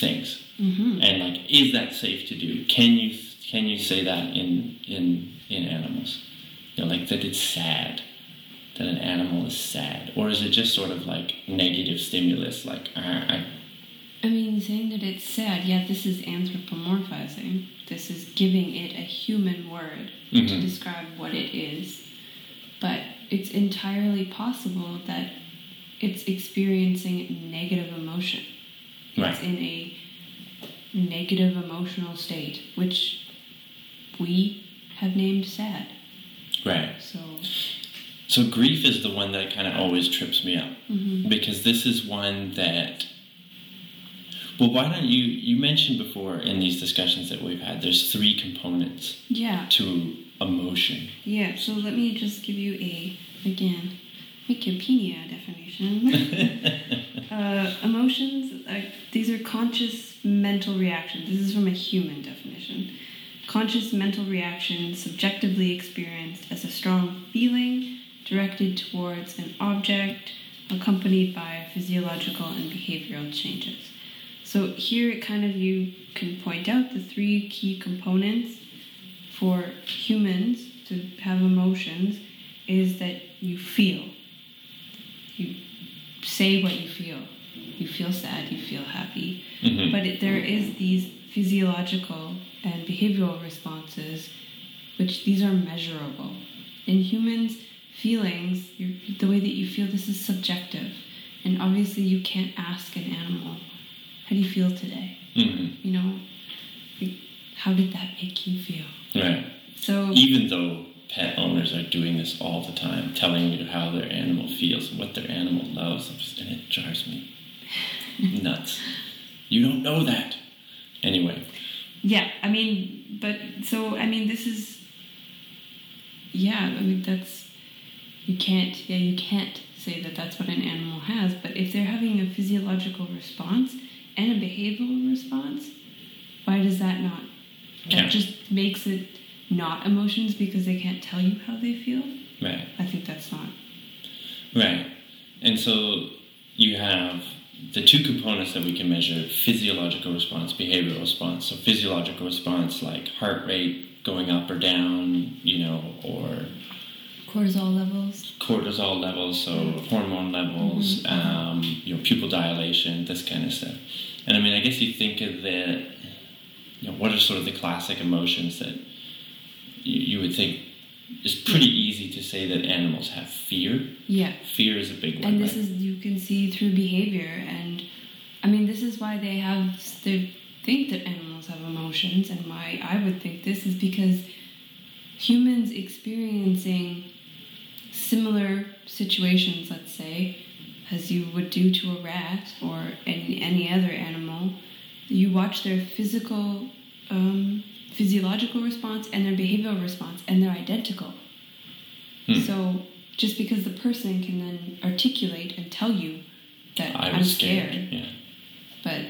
things, and like, is that safe to do? Can you can you say that in in in animals? You know, like that it's sad that an animal is sad, or is it just sort of like negative stimulus? Like I, I I mean, saying that it's sad, yeah, this is anthropomorphizing. This is giving it a human word to Mhm. describe what it is. But it's entirely possible that it's experiencing negative emotion. Right, It's in a negative emotional state, which we have named sad. right. So, So grief is the one that kind of always trips me up mhm. because this is one that. Well, why don't you? You mentioned before in these discussions that we've had, there's three components yeah, to emotion. yeah. So let me just give you a, again, Wikipedia definition. Uh, emotions, are, these are conscious mental reactions. This is from a human definition. Conscious mental reaction subjectively experienced as a strong feeling directed towards an object accompanied by physiological and behavioral changes. So here it kind of you can point out the three key components for humans to have emotions is that you feel. You say what you feel. You feel sad, you feel happy. Mhm. But it, there is these physiological and behavioral responses, which these are measurable. In humans, feelings, the way that you feel, this is subjective. And obviously, you can't ask an animal, how do you feel today? Mhm. You know, how did that make you feel? Right. So, Even though pet owners are doing this all the time, telling you how their animal feels and what their animal loves, and it drives me nuts. You don't know that. Anyway, Yeah, I mean, but so I mean, this is. Yeah, I mean that's. You can't. Yeah, you can't say that that's what an animal has. But if they're having a physiological response and a behavioral response, why does that not? That Yeah. just makes it not emotions because they can't tell you how they feel. right. I think that's not. Right. And so you have the two components that we can measure physiological response, behavioral response. So, physiological response, like heart rate going up or down, you know, or Cortisol levels. cortisol levels, so mm-hmm. hormone levels, mm-hmm. Mm-hmm. um, you know, pupil dilation, this kind of stuff. And I mean, I guess you think of the, you know, what are sort of the classic emotions that you, you would think it's pretty easy to say that animals have fear. Yeah. Fear is a big one. and this right? is you can see through behavior and i mean this is why they have they think that animals have emotions and why i would think this is because humans experiencing similar situations let's say as you would do to a rat or any, any other animal you watch their physical um, physiological response and their behavioral response and they're identical Hmm. so just because the person can then articulate and tell you that I I'm was scared, scared. Yeah. but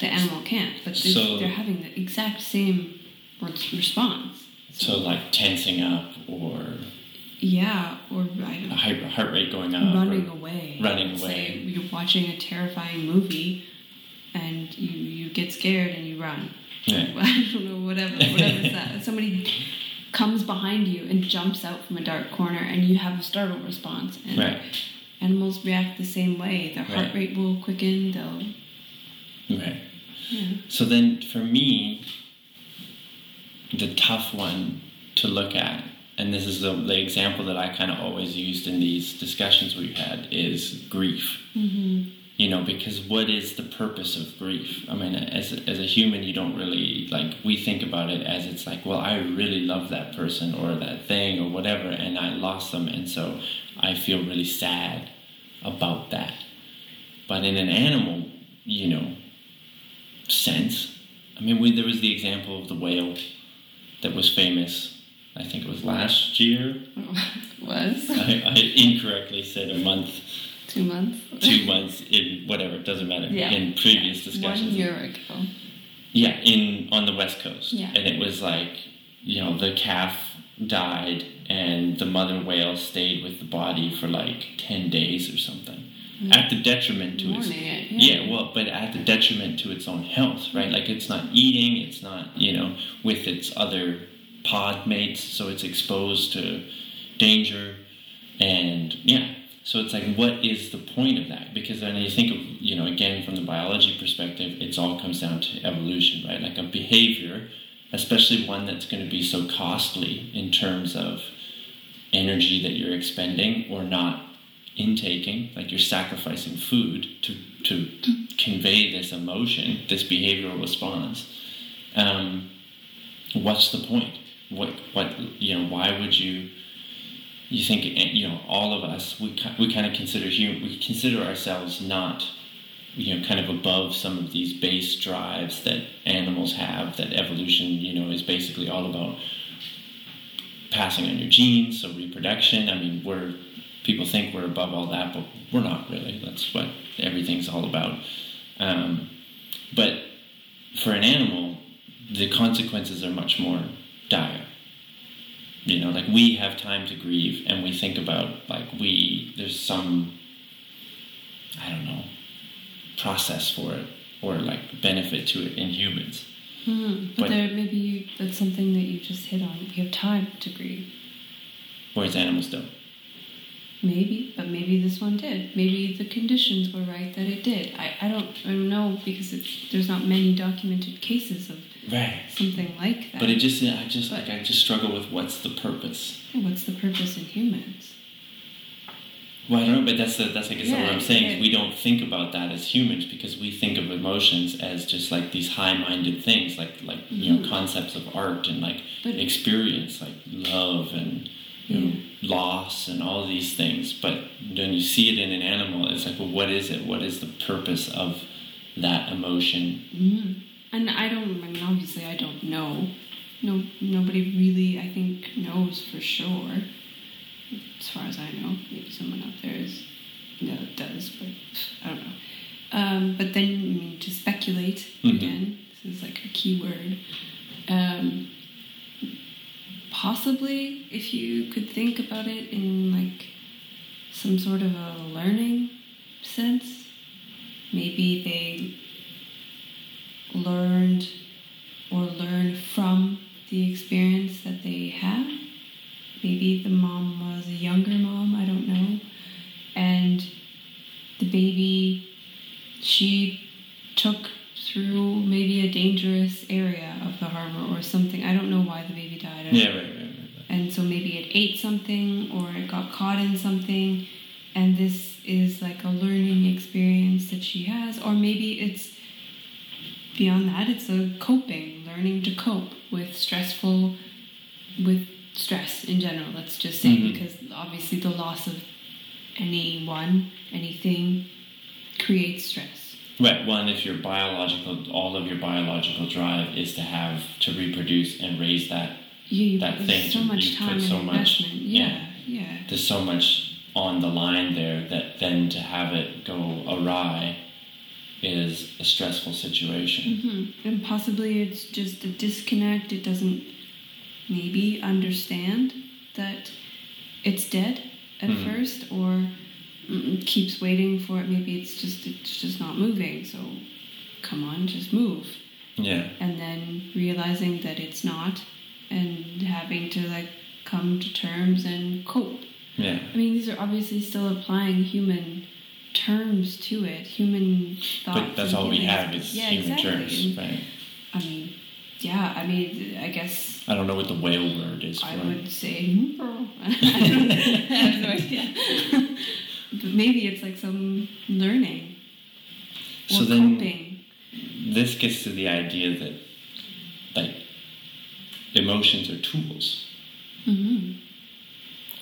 the animal can't. But they, So- they're having the exact same response. So like tensing up or Yeah, or I a don't heart, heart rate going up. running away. running away. say You're watching a terrifying movie, and you you get scared and you run. Yeah. I don't know, whatever, whatever is that. Somebody comes behind you and jumps out from a dark corner, and you have a startle response. And Right. Animals react the same way. Their heart Right. rate will quicken. They'll. Right. Yeah. So then for me, the tough one to look at, and this is the, the example that I kind of always used in these discussions we've had, is grief. Mm-hmm. You know, because what is the purpose of grief? I mean, as, as a human, you don't really, like, we think about it as it's like, well, I really love that person or that thing or whatever, and I lost them, and so I feel really sad about that. But in an animal, you know, sense, I mean, we, there was the example of the whale that was famous. I think it was last year. Was I, I incorrectly said a month, two months. two months in whatever. It doesn't matter. Yeah. In previous One discussions. year ago. Yeah, in on the west coast. Yeah. And it was like, you know, the calf died and the mother whale stayed with the body for like ten days or something. Mm. At the detriment to its Mourning it. Eh? yeah, well, but at the detriment to its own health, right? Like it's not eating, it's not, you know, with its other pod mates, so it's exposed to danger and yeah. So it's like what is the point of that? Because then you think of, you know, again from the biology perspective, it's all comes down to evolution, right? Like a behavior, especially one that's going to be so costly in terms of energy that you're expending or not intaking, like you're sacrificing food to, to convey this emotion, this behavioral response. Um, what's the point? What, what, you know, why would you, you think, eh, you know, all of us, we, we kind of consider human, we consider ourselves not, you know, kind of above some of these base drives that animals have, that evolution, you know, is basically all about passing on your genes, so reproduction. I mean, we're people think we're above all that, but we're not really. That's what everything's all about. Um, but for an animal, the consequences are much more dire. You know, like we have time to grieve, and we think about like we there's some I don't know process for it or like benefit to it in humans. Hmm. But, But- there, maybe you, that's something that you just hit on. We have time to grieve. Whereas animals don't. Maybe, but maybe this one did. Maybe the conditions were right that it did. I, I don't I don't know because it's, there's not many documented cases of Right. something like that. But it just I just like I just struggle with what's the purpose. What's the purpose in humans? Well, I don't know, but that's the, that's I guess what I'm saying. yeah. We don't think about that as humans because we think of emotions as just like these high-minded things, like like you know Mhm. concepts of art and like But- experience, like love and you know, loss and all these things. But when you see it in an animal, it's like, well, what is it? What is the purpose of that emotion? Mm. And I don't. I mean, obviously, I don't know. No, nobody really, I think, knows for sure. As far as I know, maybe someone out there is, no, does, but I don't know. Um, but then, I mean, to speculate Mhm. again, this is like a key word. Um, possibly, if you could think about it in like some sort of a learning sense, maybe they learned or learn from the experience that they had. Maybe the mom was a younger mom, I don't know. And the baby she took through maybe a dangerous area of the harbor or something. I don't know why the baby died. Yeah, right, right, right. right. and so maybe it ate something or it got caught in something and this is like a learning experience that she has or maybe it's beyond that it's a coping learning to cope with stressful with stress in general let's just say Mhm. because obviously the loss of anyone anything creates stress Right. One, if your biological, all of your biological drive is to have to reproduce and raise that you, you That thing, so much time and so much- investment yeah yeah there's so much on the line there that then to have it go awry is a stressful situation. hmm And possibly it's just a disconnect. It doesn't maybe understand that it's dead at Mhm. first, or keeps waiting for it. Maybe it's just it's just not moving. So come on, just move. Yeah. And then realizing that it's not, and having to like come to terms and cope. Yeah. I mean, these are obviously still applying human terms to it, human thoughts. But that's all we have is Yeah, human exactly. terms, right? I mean, yeah, I mean, I guess I don't know what the whale word is I it. would say, I, have no idea. but maybe it's like some learning or So then- coping. This gets to the idea that, like, emotions are tools, hmm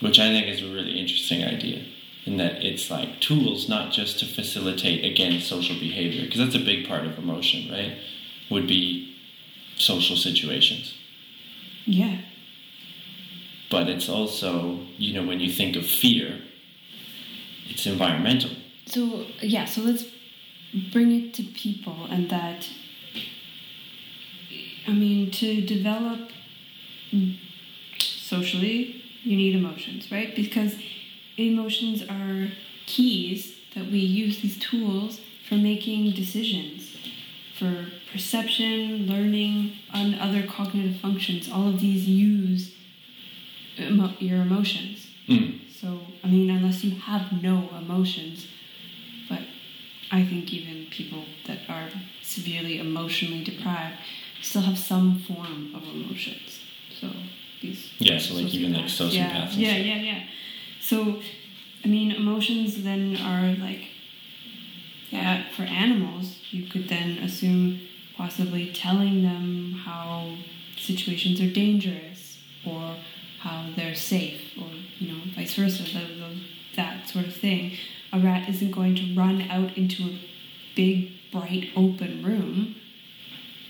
which I think is a really interesting idea. In that it's like tools, not just to facilitate again social behavior, because that's a big part of emotion, right? Would be social situations. Yeah. But it's also, you know, when you think of fear, it's environmental. So yeah, so let's bring it to people and that I mean to develop socially you need emotions, right? Because emotions are keys that we use these tools for making decisions, for perception, learning, and other cognitive functions. All of these use emo- your emotions. Mm. So, I mean, unless you have no emotions, but I think even people that are severely emotionally deprived still have some form of emotions. So, these. Yeah, so like even like sociopaths Yeah, yeah, yeah, yeah. So, I mean, emotions then are like, yeah, for animals, you could then assume possibly telling them how situations are dangerous or how they're safe or, you know, vice versa, tho- that sort of thing. A rat isn't going to run out into a big, bright, open room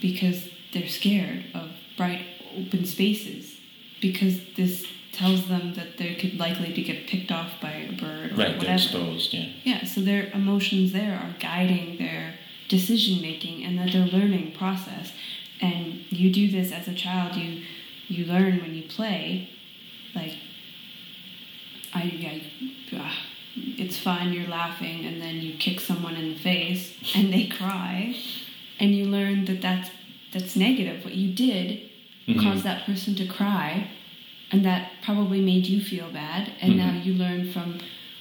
because they're scared of bright, open spaces because this tells them that they could likely to get picked off by a bird or Right, whatever. they're exposed, yeah. Yeah, so their emotions there are guiding their decision making and that their learning process. And you do this as a child. You you learn when you play, like I, I ah, it's fun. You're laughing, and then you kick someone in the face, and they cry, and you learn that that's that's negative. What you did Mhm. caused that person to cry, and that probably made you feel bad. And now Mhm. you learn from,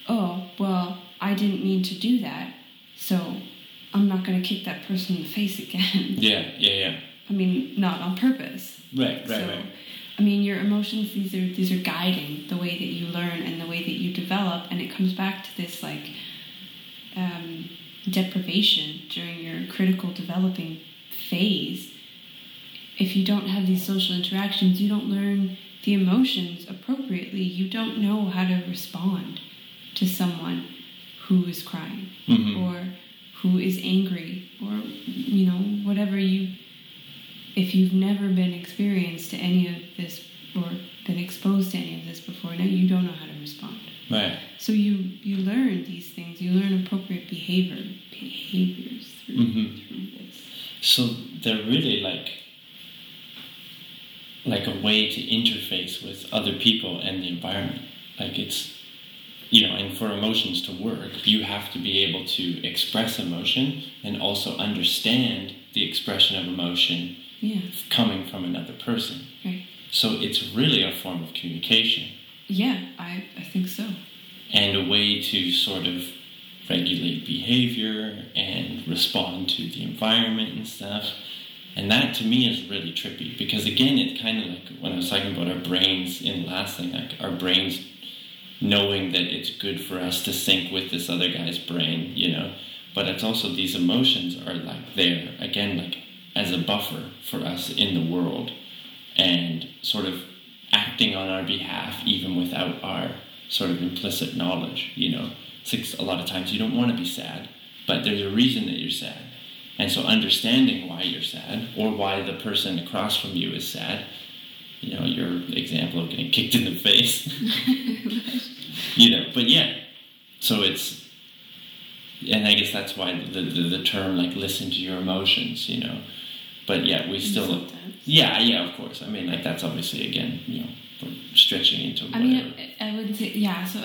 oh well, I didn't mean to do that, so I'm not going to kick that person in the face again. Yeah, yeah, yeah. I mean, not on purpose. Right, right, so, right. I mean, your emotions these are these are guiding the way that you learn and the way that you develop, and it comes back to this like um, deprivation during your critical developing phase. If you don't have these social interactions, you don't learn the emotions appropriately. You don't know how to respond to someone who is crying Mhm. or who is angry or you know whatever you if you've never been experienced to any of this or been exposed to any of this before now you don't know how to respond Right. so you you learn these things you learn appropriate behavior behaviors through, Mhm. through this So they're really like like a way to interface with other people and the environment. Like it's you know, and for emotions to work, you have to be able to express emotion and also understand the expression of emotion yeah coming from another person. right So it's really a form of communication yeah i i think so and a way to sort of regulate behavior and respond to the environment and stuff. And that to me is really trippy because again, it's kind of like when I was talking about our brains in last thing, like our brains knowing that it's good for us to sync with this other guy's brain, you know. But it's also these emotions are like there again, like as a buffer for us in the world and sort of acting on our behalf even without our sort of implicit knowledge, you know. It's like a lot of times you don't want to be sad, but there's a reason that you're sad. And so understanding why you're sad or why the person across from you is sad, you know, your example of getting kicked in the face. you know, but yeah. So it's and I guess that's why the, the, the term like listen to your emotions, you know. But yeah, we still Sometimes. yeah, yeah, of course. I mean, like that's obviously again, you know, stretching into I whatever. mean, I, I would say yeah. So,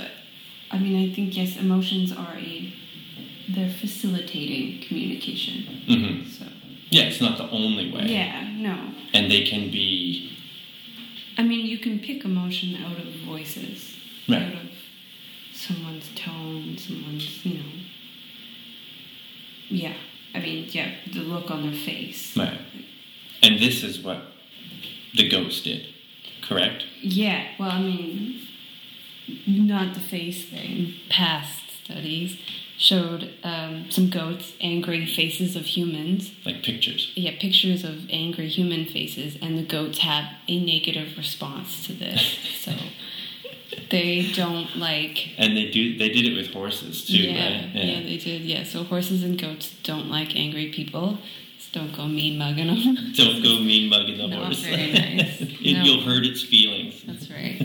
I mean, I think yes, emotions are a they're facilitating communication. hmm So Yeah, it's not the only way. yeah, no. And they can be I mean, you can pick emotion out of voices, Right. out of someone's tone, someone's you know. Yeah, I mean, yeah, the look on their face. right. And this is what the ghost did, correct? Yeah, well, I mean, not the face thing. Past studies showed um, some goats angry faces of humans. Like pictures. Yeah, pictures of angry human faces, and the goats have a negative response to this. so they don't like. And they do they did it with horses too, yeah, right? yeah, yeah, they did. Yeah, so horses and goats don't like angry people. Don't go mean mugging them. Don't go mean mugging the Not horse. very nice. It- No. You'll hurt its feelings. That's right.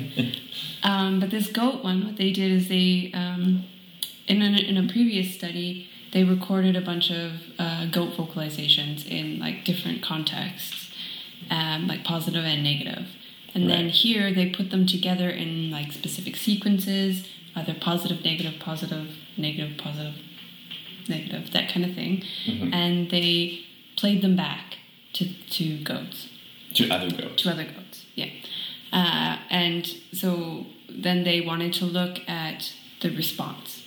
Um, but this goat one, what they did is they, um, in, a, in a previous study, they recorded a bunch of uh, goat vocalizations in like different contexts, um, like positive and negative. And then here they put them together in like specific sequences, either positive, negative, positive, negative, positive, negative, that kind of thing. Mhm. And they played them back to, to goats To other goats. to other goats. Yeah. Uh, and so then they wanted to look at the response.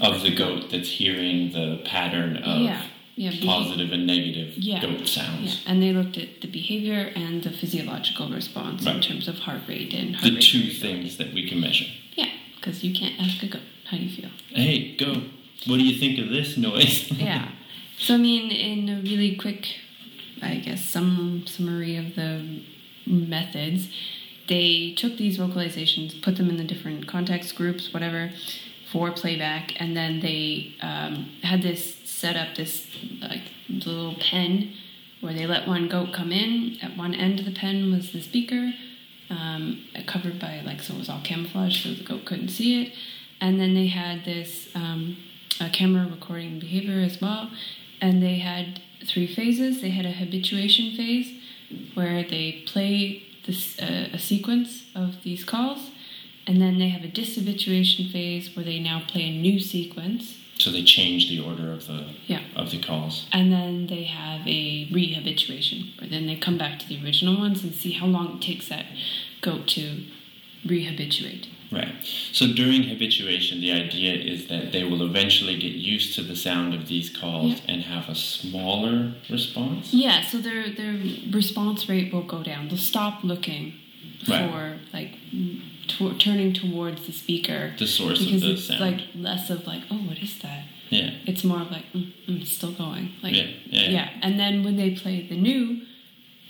Of the goat that's hearing the pattern of yeah. Yeah. positive and negative Yeah. goat Yeah. sounds. And they looked at the behavior and the physiological response in terms of heart rate and heart The rate two things that we can measure. Yeah, because you can't ask a goat how do you feel. Hey, goat, what do you think of this noise? yeah. So I mean, in a really quick, I guess, some summary of the methods, they took these vocalizations, put them in the different context groups, whatever, for playback, and then they um, had this set up this like little pen where they let one goat come in. At one end of the pen was the speaker, um, covered by like so it was all camouflage, so the goat couldn't see it. And then they had this um, camera recording behavior as well, and they had three phases. They had a habituation phase where they play this uh, a sequence of these calls, and then they have a dishabituation phase where they now play a new sequence. so they change the order of the Yeah. of the calls. And then they have a rehabituation, where then they come back to the original ones and see how long it takes that goat to rehabituate. Right. So during habituation, the idea is that they will eventually get used to the sound of these calls Yeah. and have a smaller response. Yeah, so their their response rate will go down. They'll stop looking Right. for like to- turning towards the speaker The source because of the it's sound. like less of like oh what is that? yeah. It's more of like mm, mm, it's still going. Like Yeah, yeah, yeah. And then when they play the new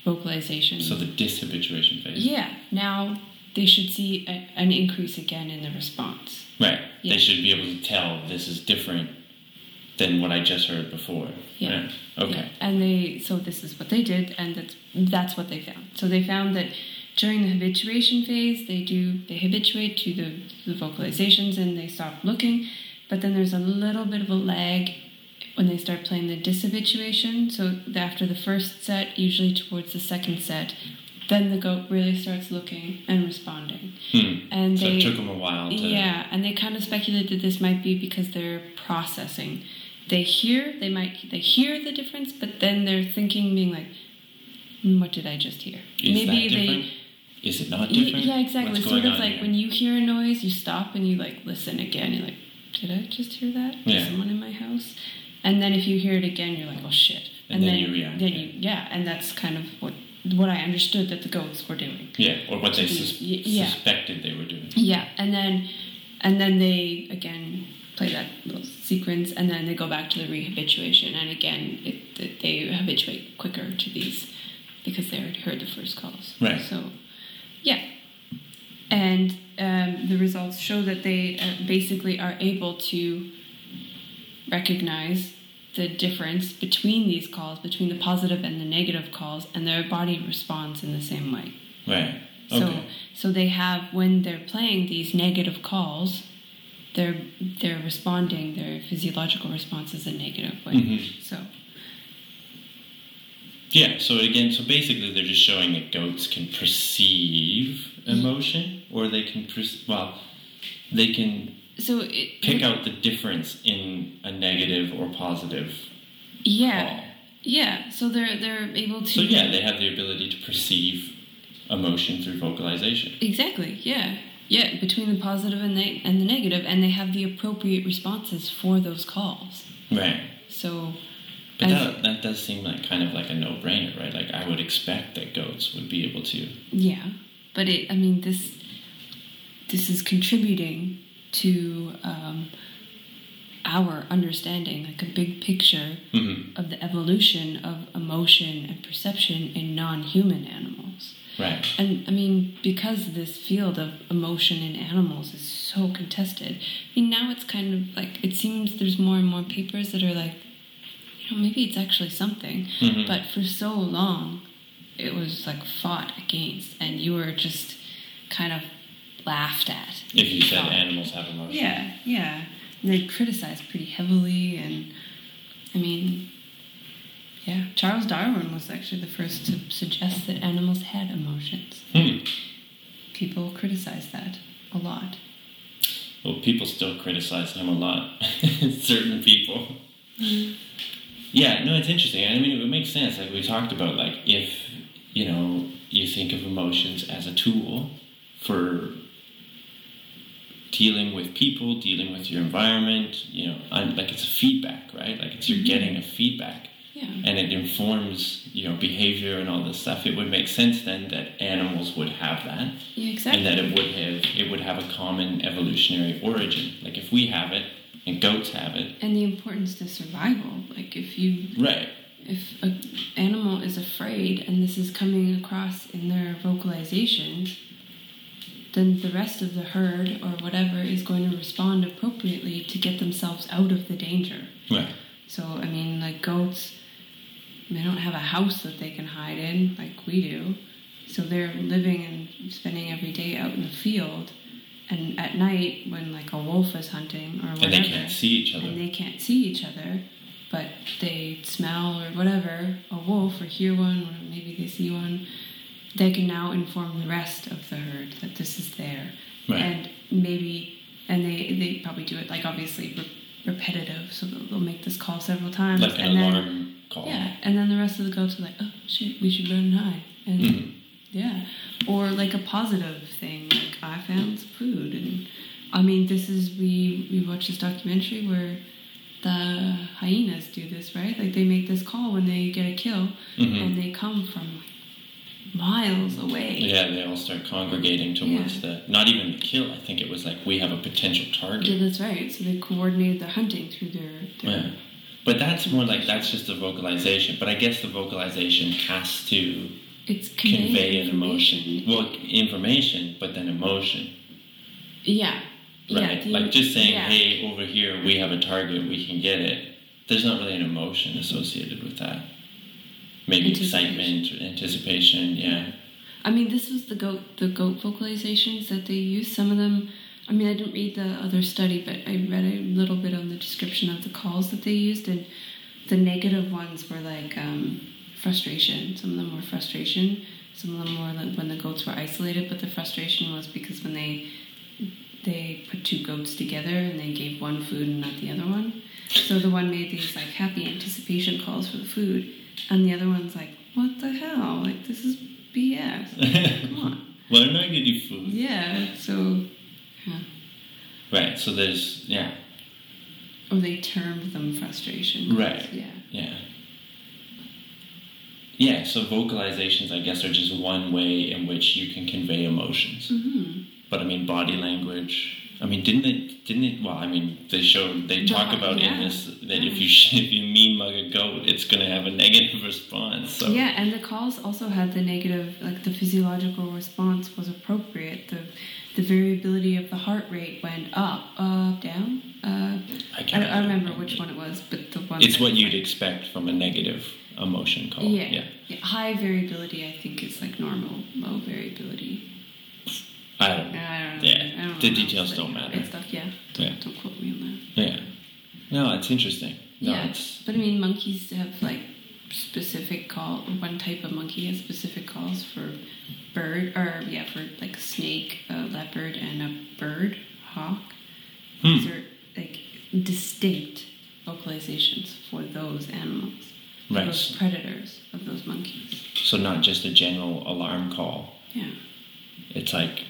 vocalization, So the dishabituation phase. yeah, now they should see a, an increase again in the response. Right. Yeah. They should be able to tell this is different than what I just heard before. Yeah. Right. Okay. Yeah. And they so this is what they did, and that's that's what they found. So they found that during the habituation phase, they do they habituate to the, the vocalizations and they stop looking, but then there's a little bit of a lag when they start playing the dishabituation. So after the first set, usually towards the second set, then the goat really starts looking and responding. Hmm. And So they it took them a while to. yeah, and they kind of speculate that this might be because they're processing. They hear, they might, they hear the difference, but then they're thinking, being like, "Hmm, "What did I just hear?" Is that different? Is it not different? yeah, exactly. What's sort of like here? when you hear a noise, you stop and you like listen again. You're like, "Did I just hear that? Yeah. Someone in my house?" And then if you hear it again, you're like, "Oh shit!" And then you react. Then you, yeah, and that's kind of what what I understood that the goats were doing. Yeah, or what they sus- yeah. suspected they were doing. Yeah, and then and then they again play that little sequence, and then they go back to the rehabituation, and again it, it, they habituate quicker to these because they already heard the first calls. Right. So, yeah, and um, the results show that they uh, basically are able to recognize the difference between these calls, between the positive and the negative calls, and their body responds in the same way. Right. So Okay. so so they have when they're playing these negative calls, they're they're responding. Their physiological response is a negative way. Mhm. So Yeah, so again, so basically they're just showing that goats can perceive emotion, or they can, perce- well, they can so it, pick out the difference in a negative or positive yeah call. yeah. So they're they're able to So yeah, they have the ability to perceive emotion through vocalization. exactly yeah yeah between the positive and the and the negative, and they have the appropriate responses for those calls. Right. So But that, that does seem like kind of like a no-brainer, right? Like I would expect that goats would be able to. Yeah, but it. I mean, this this is contributing to um, our understanding, like a big picture hmm of the evolution of emotion and perception in non-human animals. Right. And I mean, because this field of emotion in animals is so contested, I mean, now it's kind of like it seems there's more and more papers that are like, maybe it's actually something. Mhm. But for so long, it was like fought against, and you were just kind of laughed at. If you said animals have emotions. Yeah, yeah. And they criticized pretty heavily, and I mean, yeah, Charles Darwin was actually the first to suggest that animals had emotions. Hmm. People criticized that a lot. Well, people still criticize him a lot. Certain people. Yeah, no, it's interesting. I mean, it would make sense. Like we talked about, like if you know you think of emotions as a tool for dealing with people, dealing with your environment. You know, I'm, like it's a feedback, right? Like it's you're mm-hmm. getting a feedback, Yeah. and it informs you know behavior and all this stuff. It would make sense then that animals would have that Yeah, exactly. and that it would have it would have a common evolutionary origin. Like if we have it and goats have it, and the importance to survival. Like if you right? if an animal is afraid and this is coming across in their vocalizations, then the rest of the herd or whatever is going to respond appropriately to get themselves out of the danger. Right. So, I mean, like goats, they don't have a house that they can hide in like we do. So they're living and spending every day out in the field. And at night, when like a wolf is hunting or whatever, And they can't see each other. and they can't see each other, but they smell or whatever a wolf or hear one, or maybe they see one. They can now inform the rest of the herd that this is there, Right. and maybe, and they they probably do it like obviously re- repetitive, so they'll, make this call several times, like an and then alarm call. yeah, and then the rest of the goats are like, oh shit, we should run and hide, and Mhm. Yeah, or like a positive thing, like I found food, and I mean, this is we we watched this documentary where the hyenas do this, right? Like they make this call when they get a kill, Mhm. and they come from miles away. Yeah, they all start congregating towards the not even the kill. I think it was like we have a potential target. Yeah, that's right. So they coordinated their hunting through their. their Yeah. But that's more like that's just a vocalization. But I guess the vocalization has to It's convey an emotion. Well, information, but then emotion. Yeah. Right. Yeah, like just saying, yeah. hey, over here we have a target, we can get it. There's not really an emotion associated with that. Maybe Anticipation. excitement anticipation, yeah. I mean, this was the goat the goat vocalizations that they used. Some of them, I mean, I didn't read the other study, but I read a little bit on the description of the calls that they used, and the negative ones were like um, frustration. Some of them were frustration. Some of them were like when the goats were isolated, but the frustration was because when they they put two goats together and they gave one food and not the other one. So the one made these like happy anticipation calls for the food, and the other one's like, "What the hell? Like this is BS." Come on. Why don't I get you food? Yeah, so. Yeah. Right, so there's, yeah, Or they termed them frustration. Right. Yeah. yeah. Yeah, so vocalizations, I guess, are just one way in which you can convey emotions. hmm But I mean, body language. I mean, didn't it? Didn't it? Well, I mean, they show they talk No, about in this that if you if you mean mug a goat, it's going to have a negative response. So Yeah, and the calls also had the negative, like the physiological response was appropriate. The the variability of the heart rate went up, up, down. Uh, I I, can't. I remember which one it was, but the one. It's what you'd expect from a negative emotion call. Yeah, yeah. yeah. High variability, I think, is like normal. Low variability. I don't. know. I don't know. Yeah, I don't the details don't matter. Stuff, yeah. Yeah. Don't quote me on that. Yeah. No, it's interesting. No, yeah, it's but I mean, monkeys have like specific call. One type of monkey has specific calls for bird, or yeah, for like snake, a leopard, and a bird, hawk. Hmm. These are like distinct vocalizations for those animals, for Right. those predators of those monkeys. so not just a general alarm call. Yeah, It's like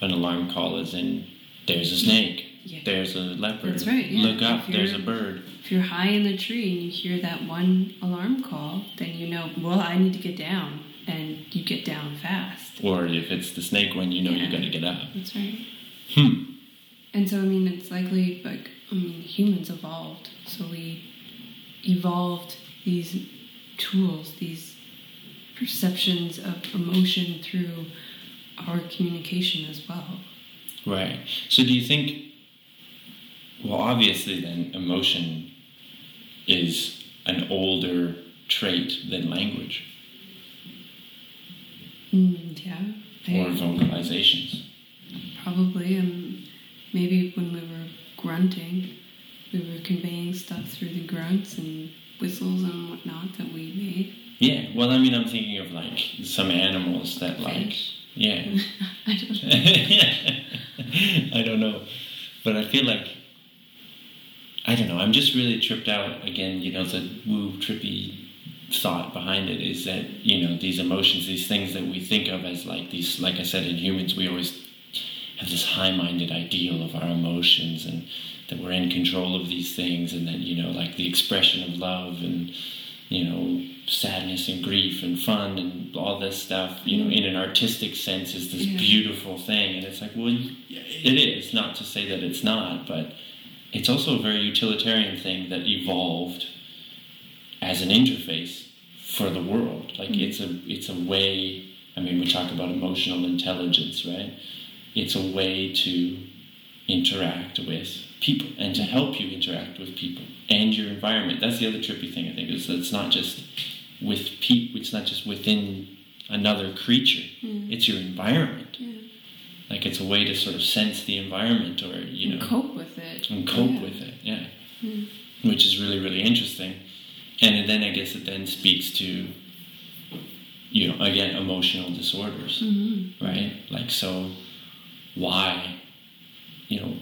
an alarm call is in there's a snake, Yeah. there's a leopard. That's right, yeah. Look up, there's a bird. if you're high in the tree and you hear that one alarm call, then you know, well, I need to get down, and you get down fast. Or if it's the snake one, you know Yeah. you got to get up. That's right. Hmm. And so, I mean, it's likely, like, I mean, humans evolved. So we evolved these tools, these perceptions of emotion through our communication as well. Right. So do you think? Well, obviously, then emotion is an older trait than language Mm, yeah. or I- vocalizations. Probably, um, maybe when we were grunting, we were conveying stuff through the grunts and whistles and whatnot that we made. Yeah, well, I mean, I'm thinking of like some animals that like, Fish. yeah. I don't know. I don't know, but I feel like I don't know. I'm just really tripped out again. You know, the woo trippy thought behind it is that you know these emotions, these things that we think of as like these. Like I said, in humans, we always have this high-minded ideal of our emotions and that we're in control of these things, and that you know, like the expression of love and you know sadness and grief and fun and all this stuff you know in an artistic sense is this Yeah. beautiful thing. And it's like well it is. Not to say that it's not but it's also a very utilitarian thing that evolved as an interface for the world. Like mm-hmm. it's a it's a way i mean we talk about emotional intelligence right? It's a way to interact with people and to help you interact with people and your environment. That's the other trippy thing I think is that it's not just with people. It's not just within another creature. It's your environment. Yeah. Like it's a way to sort of sense the environment or you And know cope with it. and cope Yeah. with it. Yeah, which is really really interesting. And then I guess it then speaks to you know again emotional disorders Mhm. right? Like so, why, you know,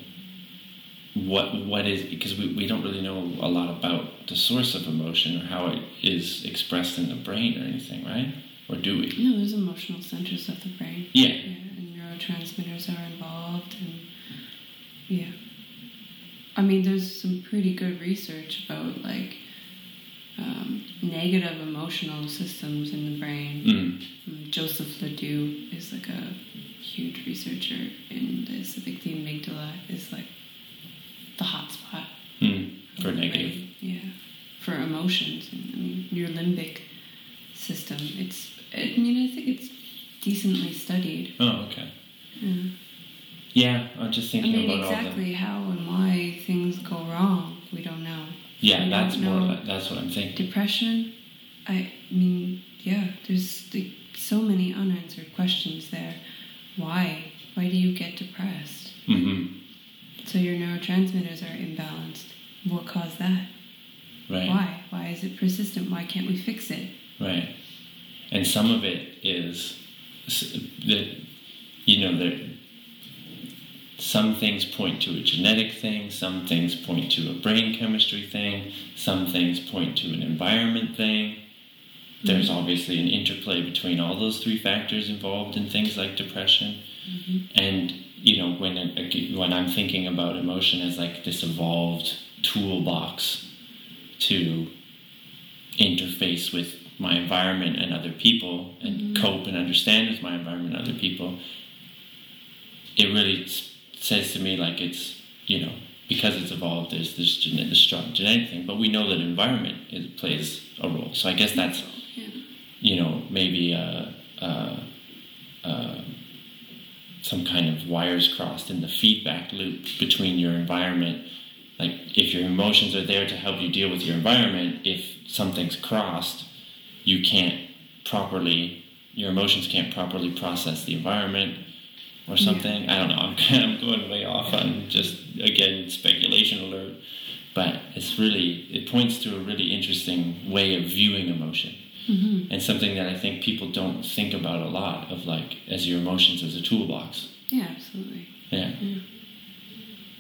what what is because we, we don't really know a lot about the source of emotion or how it is expressed in the brain or anything, right? Or do we? No, there's emotional centers of the brain. Yeah. Yeah, and neurotransmitters are involved, and yeah. I mean, there's some pretty good research about like um, negative emotional systems in the brain. Mm. Joseph LeDoux is like a huge researcher in this. I think the amygdala is like the hot spot Mm. negative. Yeah, for emotions. And, I mean, your limbic system. It's. I mean, I think it's decently studied. Oh, okay. Yeah. Yeah, I'm just I thinking mean, about exactly how and why things go wrong, we don't know. Yeah, We that's more. Like, that's what I'm thinking. Depression, I mean, yeah, there's like, so many unanswered questions there. Why? Why do you get depressed? hmm So your neurotransmitters are imbalanced. What caused that? Right. Why? Why is it persistent? Why can't we fix it? Right. And some of it is that, you know, that some things point to a genetic thing, some things point to a brain chemistry thing, some things point to an environment thing. Mm-hmm. There's obviously an interplay between all those three factors involved in things like depression. Mm-hmm. And, you know, when, it- when I'm thinking about emotion as like this evolved toolbox to interface with my environment and other people and cope and understand with my environment and other people, it really says to me like it's, you know, because it's evolved, there's this genetic, strong genetic thing, but we know that environment is, plays a role. So I guess that's, Yeah. you know, maybe uh, uh, uh, some kind of wires crossed in the feedback loop between your environment. Like if your emotions are there to help you deal with your environment, if something's crossed, you can't properly, your emotions can't properly process the environment or something. I don't know. I'm kind of going way off on just again speculation alert, but it's really it points to a really interesting way of viewing emotion Mm-hmm. and something that I think people don't think about a lot of like as your emotions as a toolbox. Yeah, absolutely. Yeah. Yeah.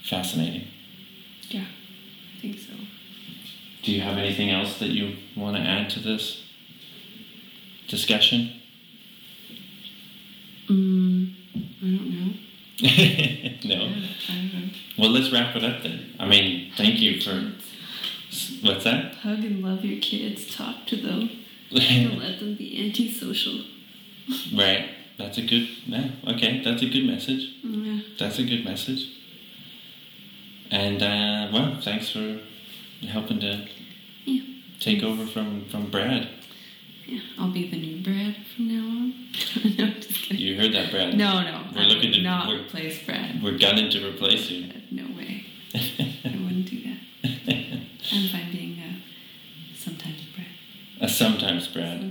Fascinating. Yeah, I think so. Do you have anything else that you want to add to this discussion? Mm, I don't know. no. Yeah, I don't know. Well, let's wrap it up then. I mean, thank you for what's that? Hug and love your kids. Talk to them. Don't let them be antisocial. right. That's a good. Yeah. Okay. That's a good message. Yeah. That's a good message. And uh, well, thanks for helping to Yeah. take over from from Brad. Yeah. I'll be the new Brad from now on. no, I'm just kidding. You heard that, Brad? No, no. We're I looking to- not we're- replace Brad. We're gunning to replace you. No way. I wouldn't do that. I'm fine being uh, some times better.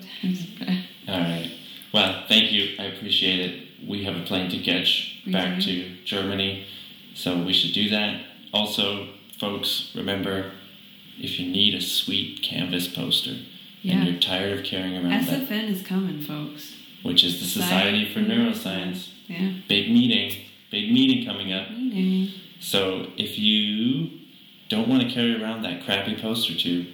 All right. Well, thank you. I appreciate it. We have a plane to catch We back do. to Germany, so we should do that. Also, folks, remember if you need a sweet canvas poster Yeah. and you're tired of carrying around SFN is coming, folks. which is the Society for Neuroscience, Yeah. big meeting, big meeting coming up. Meeting. So if you don't want to carry around that crappy poster tube,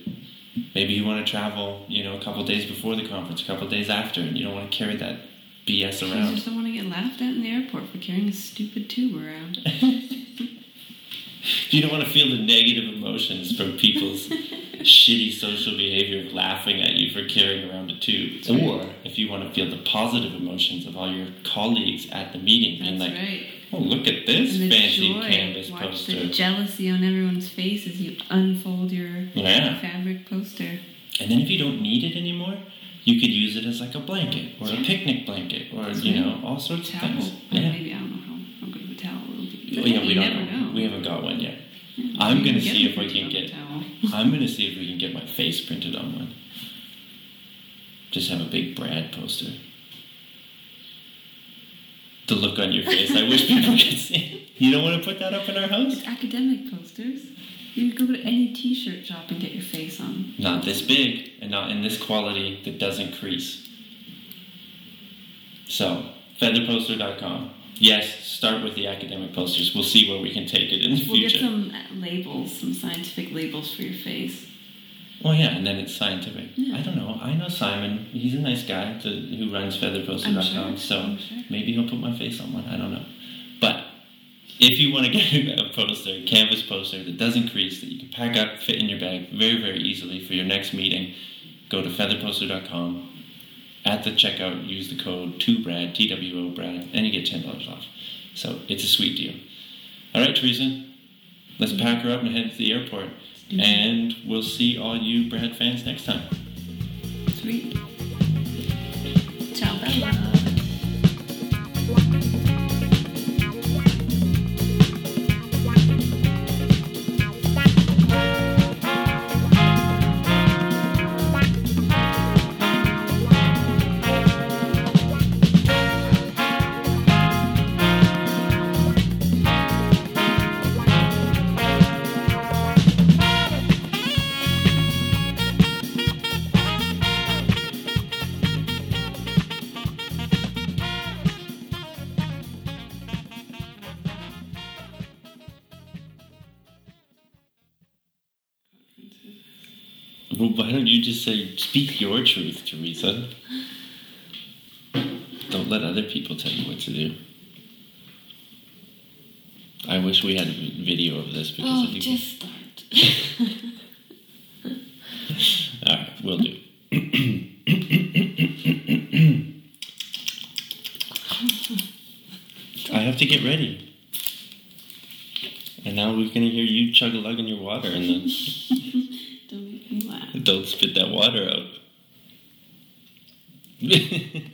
maybe you want to travel, you know, a couple days before the conference, a couple days after, and you don't want to carry that BS I around. just don't want to get laughed at in the airport for carrying a stupid tube around. If you don't want to feel the negative emotions from people's shitty social behavior of laughing at you for carrying around a tube, That's right. or if you want to feel the positive emotions of all your colleagues at the meeting being That's like, right. "Oh, look at this the fancy joy. canvas Watch poster." the jealousy on everyone's face as you unfold your Yeah. fabric poster. And then if you don't need it anymore, you could use it as like a blanket or a picnic blanket or That's you right. know all sorts of things. Yeah. maybe I don't know how, good of a towel. Well, yeah, we don't never know. We haven't got one yet. Yeah, I'm gonna see if I can get- Towel. I'm gonna see if we can get my face printed on one. Just have a big Brad poster. The look on your face. I wish people could see. You don't want to put that up in our house? It's academic posters. You can go to any T-shirt shop and get your face on. Not this big and not in this quality that doesn't crease. So, featherposter.com. Yes, start with the academic posters. We'll see where we can take it in the future. We'll get some labels, some scientific labels for your face. Well, yeah, and then it's scientific. Yeah. I don't know. I know Simon. He's a nice guy to, who runs featherposter.com. Sure. So sure. maybe he'll put my face on one. I don't know. But if you want to get a poster, a canvas poster that doesn't crease, that you can pack up, fit in your bag very, very easily for your next meeting, go to featherposter.com. At the checkout, use the code 2BRAD, T-W-O BRAD, and you get $10 off. So it's a sweet deal. All right, Teresa, let's mm-hmm. pack her up and head to the airport. It. And we'll see all you Brad fans next time. Sweet. Ciao, Bella. Just say, speak your truth, Teresa? Don't let other people tell you what to do. I wish we had a video of this because Oh, if you just start. All right, we'll do. I have to get ready. And now we're gonna hear you chug a lug in your water and then Laugh. don't spit that water out.